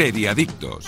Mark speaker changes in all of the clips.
Speaker 1: Seriadictos.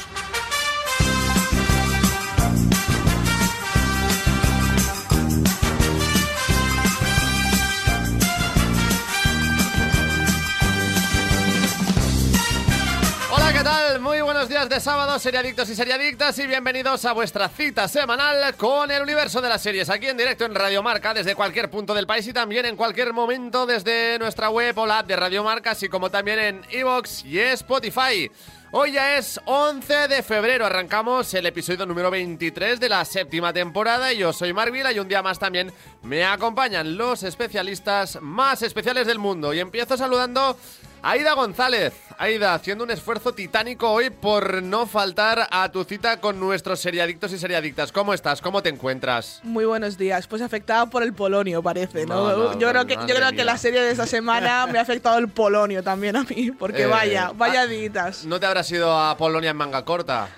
Speaker 2: Hola, ¿qué tal? Muy buenos días de sábado, seriadictos y seriadictas, y bienvenidos a vuestra cita semanal con el universo de las series, aquí en directo en Radio Marca, desde cualquier punto del país y también en cualquier momento desde nuestra web o la app de Radio Marca, así como también en Evox y Spotify. Hoy ya es 11 de febrero, arrancamos el episodio número 23 de la séptima temporada. Y yo soy Marvila y un día más también me acompañan los especialistas más especiales del mundo. Y empiezo saludando Aida González. Aida, haciendo un esfuerzo titánico hoy por no faltar a tu cita con nuestros seriadictos y seriadictas. ¿Cómo estás? ¿Cómo te encuentras?
Speaker 3: Muy buenos días. Pues afectada por el polonio, parece, ¿no?
Speaker 2: No, no,
Speaker 3: yo creo que, yo creo que la serie de esta semana me ha afectado el polonio también a mí, porque
Speaker 2: Eh,
Speaker 3: vaya, vaya
Speaker 2: ah,
Speaker 3: ditas.
Speaker 2: ¿No te habrás ido a Polonia en manga corta?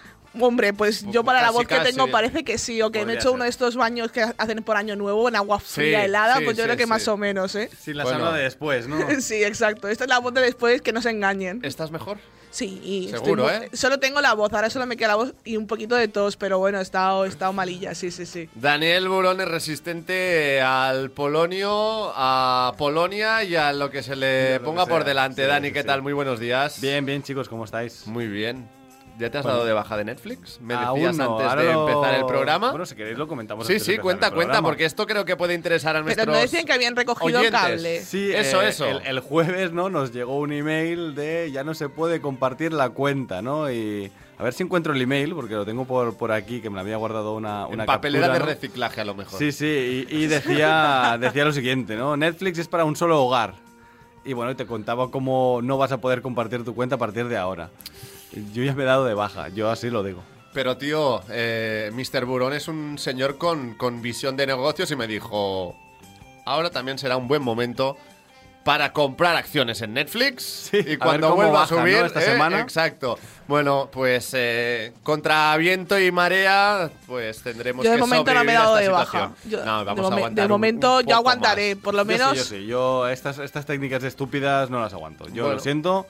Speaker 3: Hombre, pues yo para la voz que
Speaker 2: casi.
Speaker 3: tengo parece que sí, o que me he
Speaker 4: Podría
Speaker 3: hecho
Speaker 4: ser.
Speaker 3: uno de estos baños que hacen por año nuevo en agua fría
Speaker 2: Sí,
Speaker 3: helada,
Speaker 2: sí,
Speaker 3: pues yo
Speaker 2: sí,
Speaker 3: creo que
Speaker 2: sí.
Speaker 3: más o menos, ¿eh?
Speaker 4: Sin la
Speaker 2: Bueno.
Speaker 4: sauna de después, ¿no?
Speaker 3: Sí, exacto. Esta es la voz de después, que no se engañen.
Speaker 2: ¿Estás mejor?
Speaker 3: Sí, y estoy
Speaker 2: Seguro, ¿eh?
Speaker 3: Solo tengo la voz, ahora solo me queda la voz y un poquito de tos, pero bueno, he estado, he estado malilla, sí, sí, sí.
Speaker 2: Daniel Burón es resistente al polonio, a Polonia y a lo que se le ponga por delante.
Speaker 4: Sí,
Speaker 2: Dani,
Speaker 4: sí,
Speaker 2: ¿qué
Speaker 4: sí.
Speaker 2: tal? Muy buenos días.
Speaker 4: Bien, bien, chicos, ¿cómo estáis?
Speaker 2: Muy bien. ¿Ya te has
Speaker 4: Bueno.
Speaker 2: dado de baja de Netflix? ¿Me
Speaker 4: Aún
Speaker 2: decías
Speaker 4: no,
Speaker 2: antes de
Speaker 4: lo-
Speaker 2: empezar el programa?
Speaker 4: Bueno, si queréis lo comentamos.
Speaker 2: sí, sí, cuenta,
Speaker 4: el
Speaker 2: cuenta, porque esto creo que puede interesar a
Speaker 3: Pero
Speaker 2: nuestros
Speaker 3: no decían que habían recogido
Speaker 2: oyentes.
Speaker 3: cable.
Speaker 4: Sí,
Speaker 2: Eso,
Speaker 4: eh,
Speaker 2: eso.
Speaker 4: El, el jueves, ¿no? Nos llegó un email de ya no se puede compartir la cuenta, ¿no? Y a ver si encuentro el email, porque lo tengo por, por aquí, que me lo había guardado una,
Speaker 2: En
Speaker 4: una
Speaker 2: papelera
Speaker 4: captura,
Speaker 2: de
Speaker 4: ¿no?
Speaker 2: reciclaje a lo mejor.
Speaker 4: Sí, sí, y, y decía, decía lo siguiente, ¿no? Netflix es para un solo hogar. Y bueno, te contaba cómo no vas a poder compartir tu cuenta a partir de ahora. Yo ya me he dado de baja, yo así lo digo.
Speaker 2: Pero tío, eh, Mr. Burón es un señor con, con visión de negocios y me dijo, ahora también será un buen momento para comprar acciones en Netflix
Speaker 4: Sí, a
Speaker 2: y
Speaker 4: ver
Speaker 2: cuando
Speaker 4: cómo
Speaker 2: vuelva a
Speaker 4: baja, ¿no?
Speaker 2: subir
Speaker 4: esta
Speaker 2: eh,
Speaker 4: semana.
Speaker 2: exacto bueno pues eh, contra viento y marea pues tendremos
Speaker 3: Yo de
Speaker 2: que
Speaker 3: momento no me he
Speaker 2: a
Speaker 3: dado de baja. Yo-
Speaker 2: no
Speaker 3: de,
Speaker 2: vamos a
Speaker 3: momen-
Speaker 2: aguantar
Speaker 3: de momento
Speaker 2: un
Speaker 3: yo aguantaré,
Speaker 2: más.
Speaker 3: por lo
Speaker 4: Yo sí,
Speaker 3: menos.
Speaker 4: yo sí, yo estas, estas técnicas estúpidas no las aguanto. Yo
Speaker 2: Bueno.
Speaker 4: lo siento.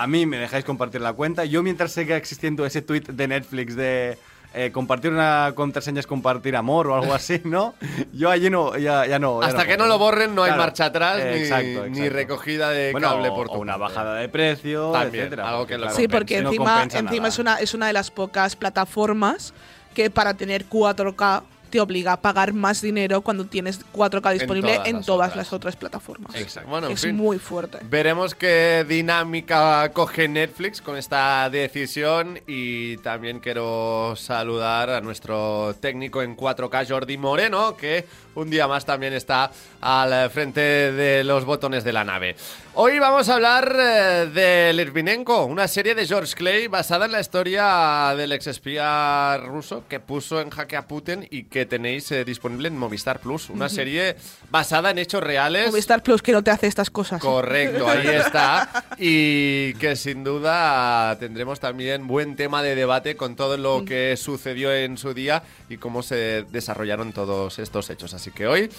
Speaker 4: A mí me dejáis compartir la cuenta. Yo mientras siga existiendo ese tweet de Netflix de eh, compartir una contraseña es compartir amor o algo así, ¿no? Yo allí no, ya, ya no. ya
Speaker 2: hasta que no lo borren no hay marcha atrás
Speaker 4: Eh,
Speaker 2: ni,
Speaker 4: exacto,
Speaker 2: ni recogida de
Speaker 4: Bueno,
Speaker 2: cable
Speaker 4: o-
Speaker 2: por tu
Speaker 4: o una bajada de precio,
Speaker 2: También,
Speaker 4: etcétera,
Speaker 2: algo
Speaker 4: porque,
Speaker 2: que lo
Speaker 3: Sí, porque
Speaker 4: no
Speaker 3: encima,
Speaker 4: compensa
Speaker 3: encima
Speaker 4: nada.
Speaker 3: es, una, es una de las pocas plataformas que para tener 4K te obliga a pagar más dinero cuando tienes 4K disponible
Speaker 2: todas
Speaker 3: en
Speaker 2: las
Speaker 3: todas
Speaker 2: otras.
Speaker 3: las otras plataformas.
Speaker 2: Exacto. Bueno, en
Speaker 3: es
Speaker 2: fin.
Speaker 3: muy fuerte.
Speaker 2: Veremos qué dinámica coge Netflix con esta decisión y también quiero saludar a nuestro técnico en 4K Jordi Moreno que un día más también está al frente de los botones de la nave. Hoy vamos a hablar eh, de Litvinenko, una serie de George Clay basada en la historia del exespía ruso que puso en jaque a Putin y que tenéis eh, disponible en Movistar Plus, una serie basada en hechos reales.
Speaker 3: Movistar Plus que no te hace estas cosas.
Speaker 2: Correcto, ahí está. Y que sin duda tendremos también buen tema de debate con todo lo que sucedió en su día y cómo se desarrollaron todos estos hechos. Así que hoy,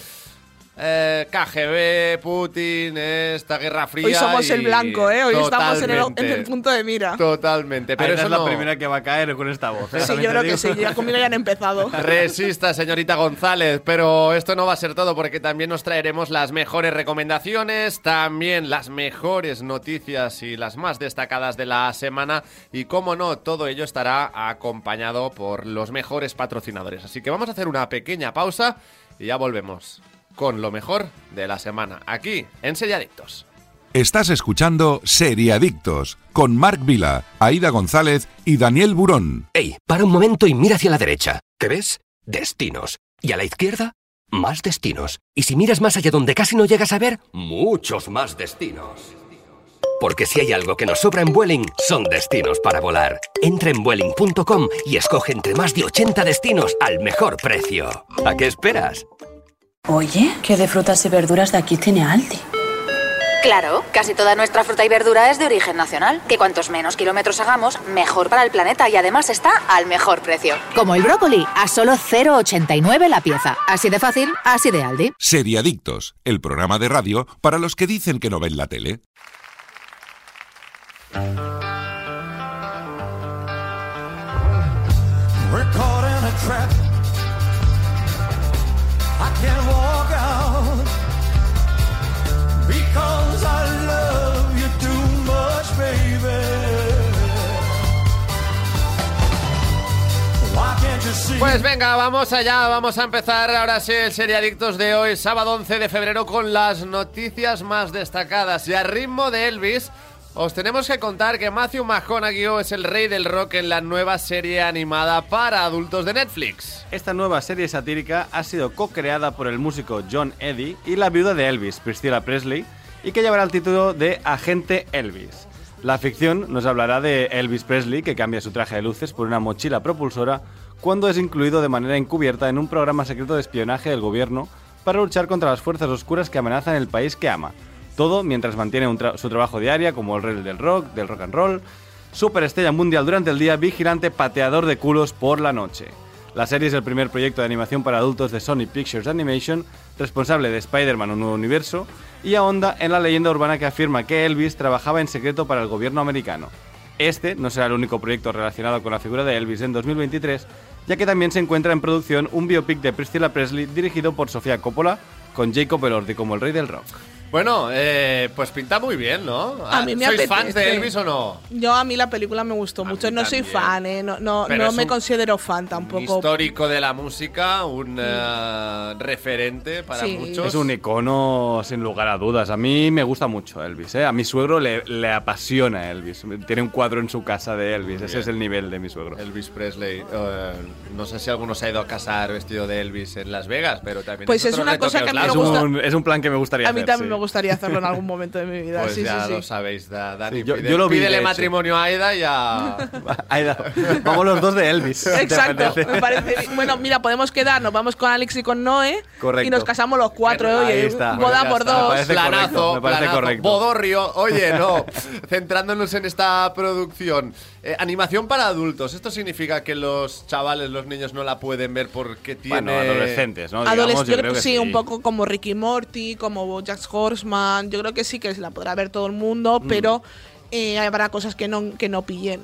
Speaker 2: eh, KGB, Putin, esta guerra fría.
Speaker 3: Hoy somos el
Speaker 2: y-
Speaker 3: blanco, ¿eh? Hoy estamos en el, en el punto de mira.
Speaker 2: Totalmente, pero
Speaker 4: Pero
Speaker 2: eso
Speaker 4: es la
Speaker 2: no-
Speaker 4: primera que va a caer con esta voz. ¿eh?
Speaker 3: Sí, yo creo que
Speaker 4: digo.
Speaker 3: sí, ya conmigo ya han empezado.
Speaker 2: Resista, señorita González, pero esto no va a ser todo porque también nos traeremos las mejores recomendaciones, también las mejores noticias y las más destacadas de la semana y como no, todo ello estará acompañado por los mejores patrocinadores. Así que vamos a hacer una pequeña pausa y ya volvemos con lo mejor de la semana aquí en Selladictos.
Speaker 1: Estás escuchando Seriadictos con Marc Vila, Aida González y Daniel Burón.
Speaker 5: Ey, para un momento y mira hacia la derecha. ¿Qué ves? Destinos. Y a la izquierda, más destinos. Y si miras más allá donde casi no llegas a ver, muchos más destinos. Porque si hay algo que nos sobra en Vueling, son destinos para volar. Entra en Vueling.com y escoge entre más de 80 destinos al mejor precio. ¿A qué esperas?
Speaker 6: Oye, ¿qué de frutas y verduras de aquí tiene Aldi?
Speaker 7: Claro, casi toda nuestra fruta y verdura es de origen nacional. Que cuantos menos kilómetros hagamos, mejor para el planeta y además está al mejor precio.
Speaker 8: Como el brócoli, a solo 0,89 la pieza. Así de fácil, así de Aldi.
Speaker 1: Seriadictos, el programa de radio para los que dicen que no ven la tele.
Speaker 9: We're caught in a trap. I can't walk out because I love you too much, baby. Why can't you see?
Speaker 2: Pues venga, vamos allá, vamos a empezar ahora sí el Seriadictos de hoy, sábado 11 de febrero, con las noticias más destacadas. Y a ritmo de Elvis, os tenemos que contar que Matthew McConaughey es el rey del rock en la nueva serie animada para adultos de Netflix.
Speaker 4: Esta nueva serie satírica ha sido co-creada por el músico John Eddy y la viuda de Elvis, Priscilla Presley, y que llevará el título de Agente Elvis. La ficción nos hablará de Elvis Presley, que cambia su traje de luces por una mochila propulsora cuando es incluido de manera encubierta en un programa secreto de espionaje del gobierno para luchar contra las fuerzas oscuras que amenazan el país que ama. Todo mientras mantiene su trabajo diario como el rey del rock, del rock and roll, superestrella mundial durante el día, vigilante pateador de culos por la noche. La serie es el primer proyecto de animación para adultos de Sony Pictures Animation, responsable de Spider-Man Un Nuevo Universo, y ahonda en la leyenda urbana que afirma que Elvis trabajaba en secreto para el gobierno americano. Este no será el único proyecto relacionado con la figura de Elvis en 2023, ya que también se encuentra en producción un biopic de Priscilla Presley dirigido por Sofía Coppola, con Jacob Elordi como el rey del rock.
Speaker 2: Bueno, eh, pues pinta muy bien, ¿no?
Speaker 3: A mí me
Speaker 2: ¿Sois
Speaker 3: apetece.
Speaker 2: fans de Elvis o no?
Speaker 3: Yo a mí la película me gustó mucho. No soy fan, ¿eh? No, no, no me
Speaker 2: un-
Speaker 3: considero fan
Speaker 2: Un
Speaker 3: tampoco.
Speaker 2: histórico de la música, un eh, referente para
Speaker 3: Sí.
Speaker 2: muchos.
Speaker 4: Es un icono sin lugar a dudas. A mí me gusta mucho Elvis. ¿eh? A mi suegro le, le apasiona Elvis. Tiene un cuadro en su casa de Elvis. Ese
Speaker 2: bien.
Speaker 4: es el nivel de mi suegro.
Speaker 2: Elvis Presley. Eh, no sé si alguno se ha ido a casar vestido de Elvis en Las Vegas, pero también
Speaker 3: Pues es una cosa
Speaker 2: os
Speaker 3: que a mí me
Speaker 2: lanzo.
Speaker 4: Es
Speaker 3: gusta-
Speaker 4: un, es un plan que me gustaría
Speaker 3: A mí
Speaker 4: hacer,
Speaker 3: también
Speaker 4: sí.
Speaker 3: me gustaría hacerlo en algún momento de mi vida.
Speaker 2: Pues
Speaker 3: sí,
Speaker 2: ya
Speaker 3: sí,
Speaker 2: lo
Speaker 3: sí.
Speaker 2: sabéis, da- Dani.
Speaker 4: Sí, yo-
Speaker 2: pide-
Speaker 4: yo lo vi, de
Speaker 2: pídele matrimonio a Aida y a...
Speaker 4: Ahí da. Vamos los dos de Elvis. ¿te
Speaker 3: Exacto, me parece. Bueno, mira, podemos quedarnos, vamos con Alex y con Noé
Speaker 4: Correcto.
Speaker 3: y nos casamos los cuatro,
Speaker 4: Ahí
Speaker 3: oye,
Speaker 4: está.
Speaker 3: boda por
Speaker 2: está.
Speaker 3: dos.
Speaker 4: Me parece
Speaker 2: planazo,
Speaker 4: correcto, me parece
Speaker 2: planazo.
Speaker 4: correcto.
Speaker 2: Bodorrio, oye, no. Centrándonos en esta producción. Eh, animación para adultos. ¿Esto significa que los chavales, los niños no la pueden ver porque tiene...
Speaker 4: Bueno, adolescentes, ¿no?
Speaker 3: Adoles-
Speaker 4: Digamos,
Speaker 3: yo creo que sí, un poco como Ricky Morty, como Jack Horseman. Yo creo que sí que se la podrá ver todo el mundo,
Speaker 4: Mm.
Speaker 3: pero eh, habrá cosas que no, que no pillen.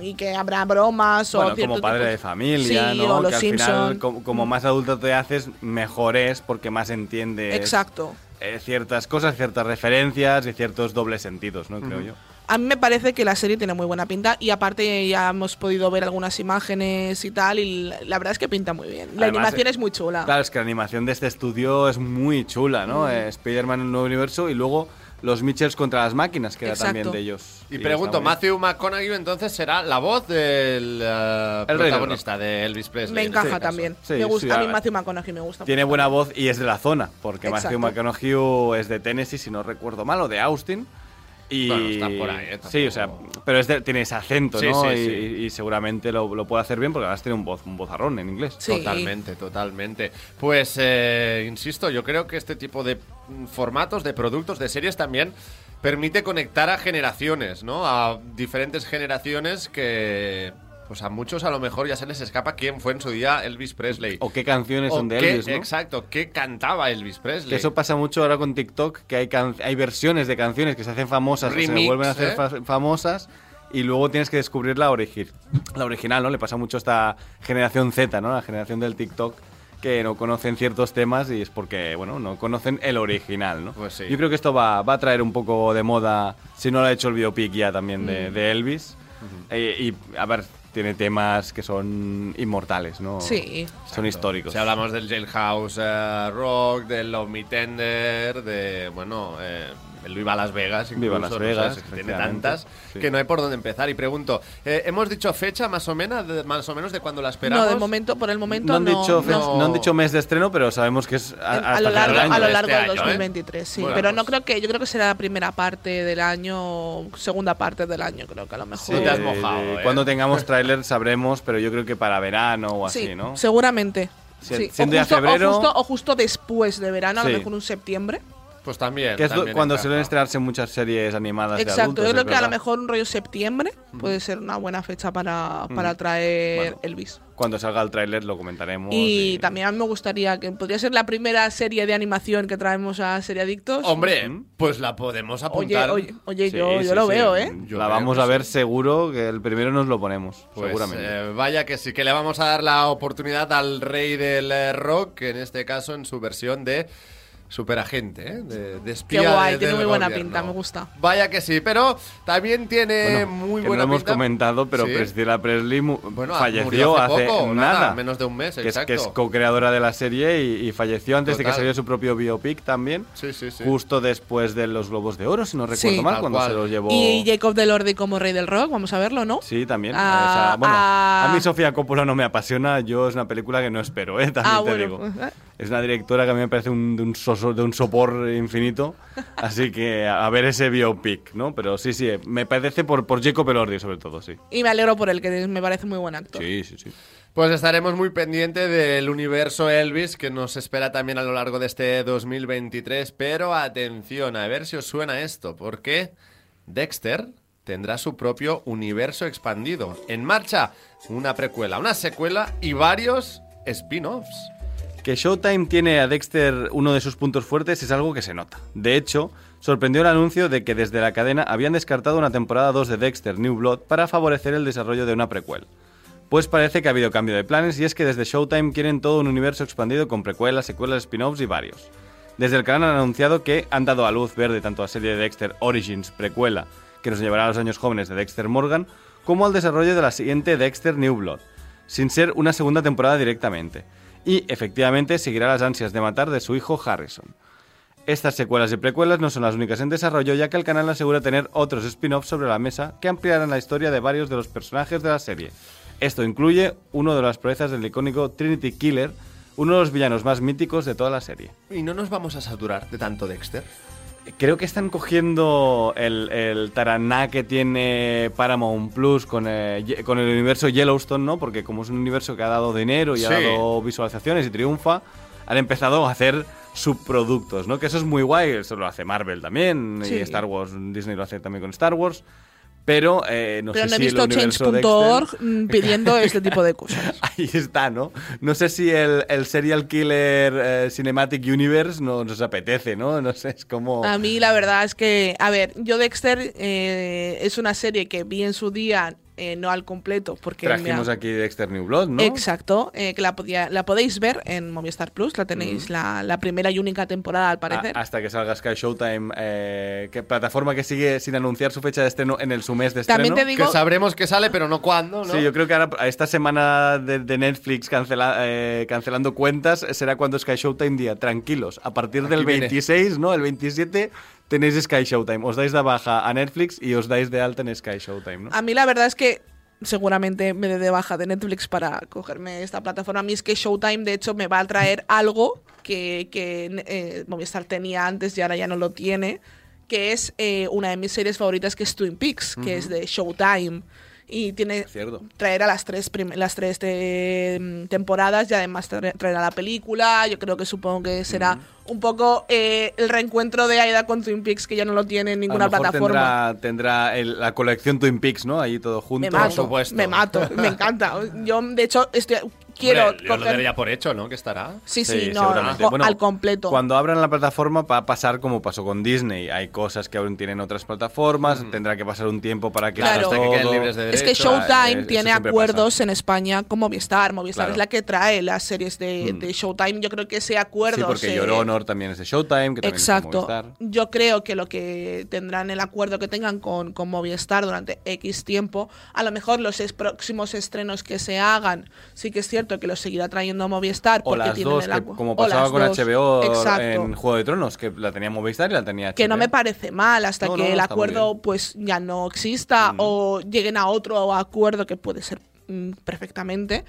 Speaker 3: Y que habrá bromas o
Speaker 4: Bueno,
Speaker 3: cierto
Speaker 4: como padre
Speaker 3: tipo-
Speaker 4: de familia,
Speaker 3: Sí,
Speaker 4: ¿no?
Speaker 3: o los
Speaker 4: que al final, como más adulto te haces, mejor es porque más entiendes
Speaker 3: Exacto.
Speaker 4: eh, ciertas cosas, ciertas referencias y ciertos dobles sentidos, ¿no? Creo yo.
Speaker 3: A mí me parece que la serie tiene muy buena pinta y aparte ya hemos podido ver algunas imágenes y tal y la, verdad es que pinta muy bien. La
Speaker 4: Además,
Speaker 3: animación
Speaker 4: eh,
Speaker 3: es muy chula.
Speaker 4: Claro, es que la animación de este estudio es muy chula, ¿no? Eh, Spider-Man en un nuevo universo y luego los Mitchells contra las máquinas, que era
Speaker 3: Exacto.
Speaker 4: también de ellos.
Speaker 2: Y pregunto. Matthew McConaughey entonces será la voz del eh,
Speaker 4: El rey
Speaker 2: protagonista de Elvis Presley.
Speaker 3: me
Speaker 2: en este
Speaker 3: encaja también.
Speaker 4: Sí,
Speaker 3: me gusta,
Speaker 4: sí,
Speaker 3: a mí. Matthew McConaughey me gusta.
Speaker 4: Tiene buena voz y es de la zona, porque
Speaker 3: Exacto.
Speaker 4: Matthew McConaughey es de Tennessee, si no recuerdo mal, o de Austin. Y
Speaker 2: Bueno, está por ahí, ¿eh?
Speaker 4: Sí, o sea, pero es de- tiene ese acento,
Speaker 2: Sí,
Speaker 4: ¿no?
Speaker 2: sí,
Speaker 4: y,
Speaker 2: sí.
Speaker 4: y- y seguramente lo, lo puede hacer bien porque además tiene un, voz, un vozarrón en inglés.
Speaker 3: Sí.
Speaker 2: Totalmente, totalmente. Pues, eh, insisto, yo creo que este tipo de formatos, de productos, de series también permite conectar a generaciones, ¿no? A diferentes generaciones que, pues a muchos a lo mejor ya se les escapa quién fue en su día Elvis Presley.
Speaker 4: O qué canciones
Speaker 2: O
Speaker 4: son de
Speaker 2: qué-
Speaker 4: Elvis, ¿no?
Speaker 2: Exacto, ¿qué cantaba Elvis Presley?
Speaker 4: Que eso pasa mucho ahora con TikTok, que hay, can- hay versiones de canciones que se hacen famosas o se
Speaker 2: Remix,
Speaker 4: vuelven a hacer
Speaker 2: ¿eh?
Speaker 4: fa- famosas y luego tienes que descubrir la, origi- la original, ¿no? Le pasa mucho a esta generación Z, ¿no? La generación del TikTok que no conocen ciertos temas y es porque, bueno, no conocen el original, ¿no?
Speaker 2: Pues sí.
Speaker 4: Yo creo que esto va, va a traer un poco de moda, si no lo ha hecho el biopic ya también
Speaker 2: Mm.
Speaker 4: de, de Elvis. Eh, y, a ver, tiene temas que son inmortales, ¿no?
Speaker 3: Sí.
Speaker 4: Son históricos.
Speaker 2: Si hablamos del Jailhouse eh, Rock, del Love Me Tender, de, bueno, eh, el Viva Las Vegas, incluso,
Speaker 4: Viva Las
Speaker 2: ¿no?
Speaker 4: Vegas,
Speaker 2: tiene tantas
Speaker 4: sí.
Speaker 2: que no hay por dónde empezar. Y pregunto, eh, ¿hemos dicho fecha más o menos de, más o menos de cuando la esperamos?
Speaker 3: No, de momento, por el momento
Speaker 4: no han, dicho, fe-
Speaker 2: no.
Speaker 4: no han dicho mes de estreno, pero sabemos que es a,
Speaker 3: a,
Speaker 4: hasta
Speaker 3: lo largo,
Speaker 4: del año.
Speaker 3: a lo
Speaker 2: de
Speaker 3: largo
Speaker 2: este
Speaker 3: del
Speaker 2: año, ¿eh?
Speaker 3: 2023, sí.
Speaker 2: Bueno,
Speaker 3: pero
Speaker 2: pues-
Speaker 3: no creo que, yo creo que será la primera parte del año, segunda parte del año, creo que a lo mejor.
Speaker 2: Sí, te has mojado,
Speaker 4: Eh. Cuando tengamos tráiler sabremos, pero yo creo que para verano o así,
Speaker 3: Sí,
Speaker 4: ¿no?
Speaker 3: seguramente.
Speaker 4: Si-
Speaker 3: Sí.
Speaker 4: siendo
Speaker 3: o,
Speaker 4: ya
Speaker 3: justo, o
Speaker 4: febrero-
Speaker 3: justo- o justo después de verano, a lo mejor un septiembre.
Speaker 2: Pues también.
Speaker 4: Que es
Speaker 2: también
Speaker 4: cuando suelen estrenarse muchas series animadas de
Speaker 3: Exacto,
Speaker 4: adultos.
Speaker 3: yo creo
Speaker 4: es
Speaker 3: que a lo mejor un rollo septiembre puede ser una buena fecha para, para
Speaker 4: Mm.
Speaker 3: traer
Speaker 4: Bueno.
Speaker 3: Elvis.
Speaker 4: Cuando salga el tráiler lo comentaremos.
Speaker 3: Y también a mí me gustaría que podría ser la primera serie de animación que traemos a Serie Adictos.
Speaker 2: Hombre, pues la podemos
Speaker 3: Oye,
Speaker 2: apuntar.
Speaker 3: oye, oye,
Speaker 4: Sí,
Speaker 3: yo, lo
Speaker 4: sí.
Speaker 3: veo, ¿eh?
Speaker 2: Yo
Speaker 4: la vamos a ver
Speaker 2: sí.
Speaker 4: seguro que el primero nos lo ponemos,
Speaker 2: Pues,
Speaker 4: seguramente.
Speaker 2: eh, vaya que sí, que le vamos a dar la oportunidad al rey del eh, rock, en este caso en su versión de superagente, ¿eh? de, de espía
Speaker 3: Qué guay,
Speaker 2: de-
Speaker 3: tiene muy buena
Speaker 2: gobierno.
Speaker 3: pinta, me gusta.
Speaker 2: Vaya que sí, pero también tiene
Speaker 4: Bueno,
Speaker 2: muy
Speaker 4: que
Speaker 2: buena
Speaker 4: no hemos
Speaker 2: pinta.
Speaker 4: comentado, pero
Speaker 2: Sí.
Speaker 4: Priscilla Presley mu-
Speaker 2: Bueno,
Speaker 4: falleció
Speaker 2: murió hace
Speaker 4: hace,
Speaker 2: poco,
Speaker 4: nada.
Speaker 2: nada, menos de un mes,
Speaker 4: que es, que es co-creadora de la serie y, y falleció antes de que saliera su propio biopic también.
Speaker 2: Sí, sí, sí.
Speaker 4: Justo después de los Globos de Oro, si no recuerdo
Speaker 3: Sí.
Speaker 4: mal, cuando
Speaker 2: cual.
Speaker 4: se los llevó.
Speaker 3: Y Jacob Delordi como rey del rock, vamos a verlo, ¿no?
Speaker 4: Sí, también.
Speaker 3: Ah,
Speaker 4: Esa- bueno,
Speaker 3: ah.
Speaker 4: a mí Sofía Coppola no me apasiona. Yo es una película que no espero, ¿eh? También
Speaker 3: Ah,
Speaker 4: te
Speaker 3: bueno,
Speaker 4: digo. Es una directora que a mí me parece un, de, un soso- de un sopor infinito. Así que a ver ese biopic, ¿no? Pero sí, sí, me parece por, por Jacob Elordi, sobre todo, sí.
Speaker 3: Y me alegro por él, que me parece muy buen actor.
Speaker 4: Sí, sí, sí.
Speaker 2: Pues estaremos muy pendientes del universo Elvis que nos espera también a lo largo de este 2023. Pero atención, a ver si os suena esto, porque Dexter tendrá su propio universo expandido. En marcha, una precuela, una secuela y varios spin-offs.
Speaker 4: Que Showtime tiene a Dexter uno de sus puntos fuertes es algo que se nota. De hecho, sorprendió el anuncio de que desde la cadena habían descartado una temporada 2 de Dexter New Blood para favorecer el desarrollo de una precuela. Pues parece que ha habido cambio de planes y es que desde Showtime quieren todo un universo expandido con precuelas, secuelas, spin-offs y varios. Desde el canal han anunciado que han dado a luz verde tanto a la serie de Dexter Origins precuela, que nos llevará a los años jóvenes de Dexter Morgan, como al desarrollo de la siguiente Dexter New Blood, sin ser una segunda temporada directamente. Y efectivamente seguirá las ansias de matar de su hijo Harrison. Estas secuelas y precuelas no son las únicas en desarrollo, ya que el canal asegura tener otros spin-offs sobre la mesa que ampliarán la historia de varios de los personajes de la serie. Esto incluye uno de las proezas del icónico Trinity Killer, uno de los villanos más míticos de toda la serie.
Speaker 2: Y no nos vamos a saturar de tanto Dexter.
Speaker 4: Creo que están cogiendo el, el taraná que tiene Paramount Plus con, eh, ye- con el universo Yellowstone, ¿no? Porque como es un universo que ha dado dinero y ha dado visualizaciones y triunfa, han empezado a hacer subproductos, ¿no? Que eso es muy guay, eso lo hace Marvel también,
Speaker 3: Sí.
Speaker 4: y Star Wars, Disney lo hace también con Star Wars. Pero eh, no
Speaker 3: Pero
Speaker 4: sé
Speaker 3: no he
Speaker 4: si
Speaker 3: visto change.org mm, pidiendo este tipo de cosas.
Speaker 4: Ahí está, ¿no? No sé si el, el Serial Killer eh, Cinematic Universe no nos apetece, ¿no? No sé, es como...
Speaker 3: A mí la verdad es que, a ver, yo Dexter eh, es una serie que vi en su día, eh, no al completo, porque... me ha-
Speaker 4: Trajimos aquí Dexter New Blood, ¿no?
Speaker 3: Exacto, eh, que la, podía, la podéis ver en Movistar Plus, la tenéis la, la primera y única temporada al parecer.
Speaker 4: A- hasta que salga Sky Showtime, eh, que plataforma que sigue sin anunciar su fecha de estreno en el su mes de estreno.
Speaker 3: También te digo-
Speaker 2: Que sabremos que sale, pero no cuándo, ¿no?
Speaker 4: Sí, yo creo que ahora, a esta semana de, de Netflix cancela- eh, cancelando cuentas, será cuando Sky Showtime día, tranquilos, a partir del
Speaker 2: Aquí viene.
Speaker 4: 26, ¿no? El 27 tenéis Sky Showtime. Os dais de baja a Netflix y os dais de alta en Sky Showtime, ¿no?
Speaker 3: A mí la verdad es que seguramente me dé de baja de Netflix para cogerme esta plataforma. A mí es que Showtime, de hecho, me va a traer algo que, que eh, Movistar tenía antes y ahora ya no lo tiene, que es eh, una de mis series favoritas, que es Twin Peaks, que es de Showtime. Y tiene
Speaker 4: Cierto.
Speaker 3: traerá las tres las tres te- temporadas y además tra- traerá la película. Yo creo que supongo que será un poco eh, el reencuentro de Aida con Twin Peaks, que ya no lo tiene en ninguna
Speaker 4: a lo mejor
Speaker 3: plataforma.
Speaker 4: tendrá, tendrá el- la colección Twin Peaks, ¿no? Ahí todo junto.
Speaker 3: Me mato,
Speaker 2: supuesto.
Speaker 3: me mato, me encanta. Yo, de hecho, estoy, quiero
Speaker 2: Hombre, yo lo
Speaker 3: coger-
Speaker 2: daría por hecho, ¿no? Que estará.
Speaker 3: Sí, sí,
Speaker 4: Sí,
Speaker 3: no,
Speaker 4: seguramente.
Speaker 3: co-
Speaker 4: Bueno,
Speaker 3: al completo.
Speaker 4: Cuando abran la plataforma va a pasar como pasó con Disney. Hay cosas que aún tienen otras plataformas, tendrá que pasar un tiempo para que
Speaker 3: Claro.
Speaker 2: Hasta que queden libres de
Speaker 3: es que
Speaker 2: derecho.
Speaker 3: Showtime
Speaker 4: eh,
Speaker 3: tiene acuerdos en España con Movistar. Movistar
Speaker 4: Claro.
Speaker 3: es la que trae las series de,
Speaker 4: Mm.
Speaker 3: de Showtime. Yo creo que ese acuerdo.
Speaker 4: Sí, porque
Speaker 3: se-
Speaker 4: Your Honor también es de Showtime, que también
Speaker 3: Exacto.
Speaker 4: es de Movistar.
Speaker 3: Yo creo que lo que tendrán el acuerdo que tengan con, con Movistar durante X tiempo, a lo mejor los próximos estrenos que se hagan, sí que es cierto que los seguirá trayendo Movistar.
Speaker 4: O
Speaker 3: porque
Speaker 4: las
Speaker 3: tienen
Speaker 4: dos,
Speaker 3: el
Speaker 4: que- como
Speaker 3: o
Speaker 4: pasaba con
Speaker 3: dos.
Speaker 4: HBO
Speaker 3: Exacto.
Speaker 4: en Juego de Tronos, que la tenía Movistar y la tenía HBO.
Speaker 3: que no me parece mal hasta
Speaker 4: No,
Speaker 3: que
Speaker 4: no,
Speaker 3: el acuerdo pues ya no exista o lleguen a otro acuerdo que puede ser mm, perfectamente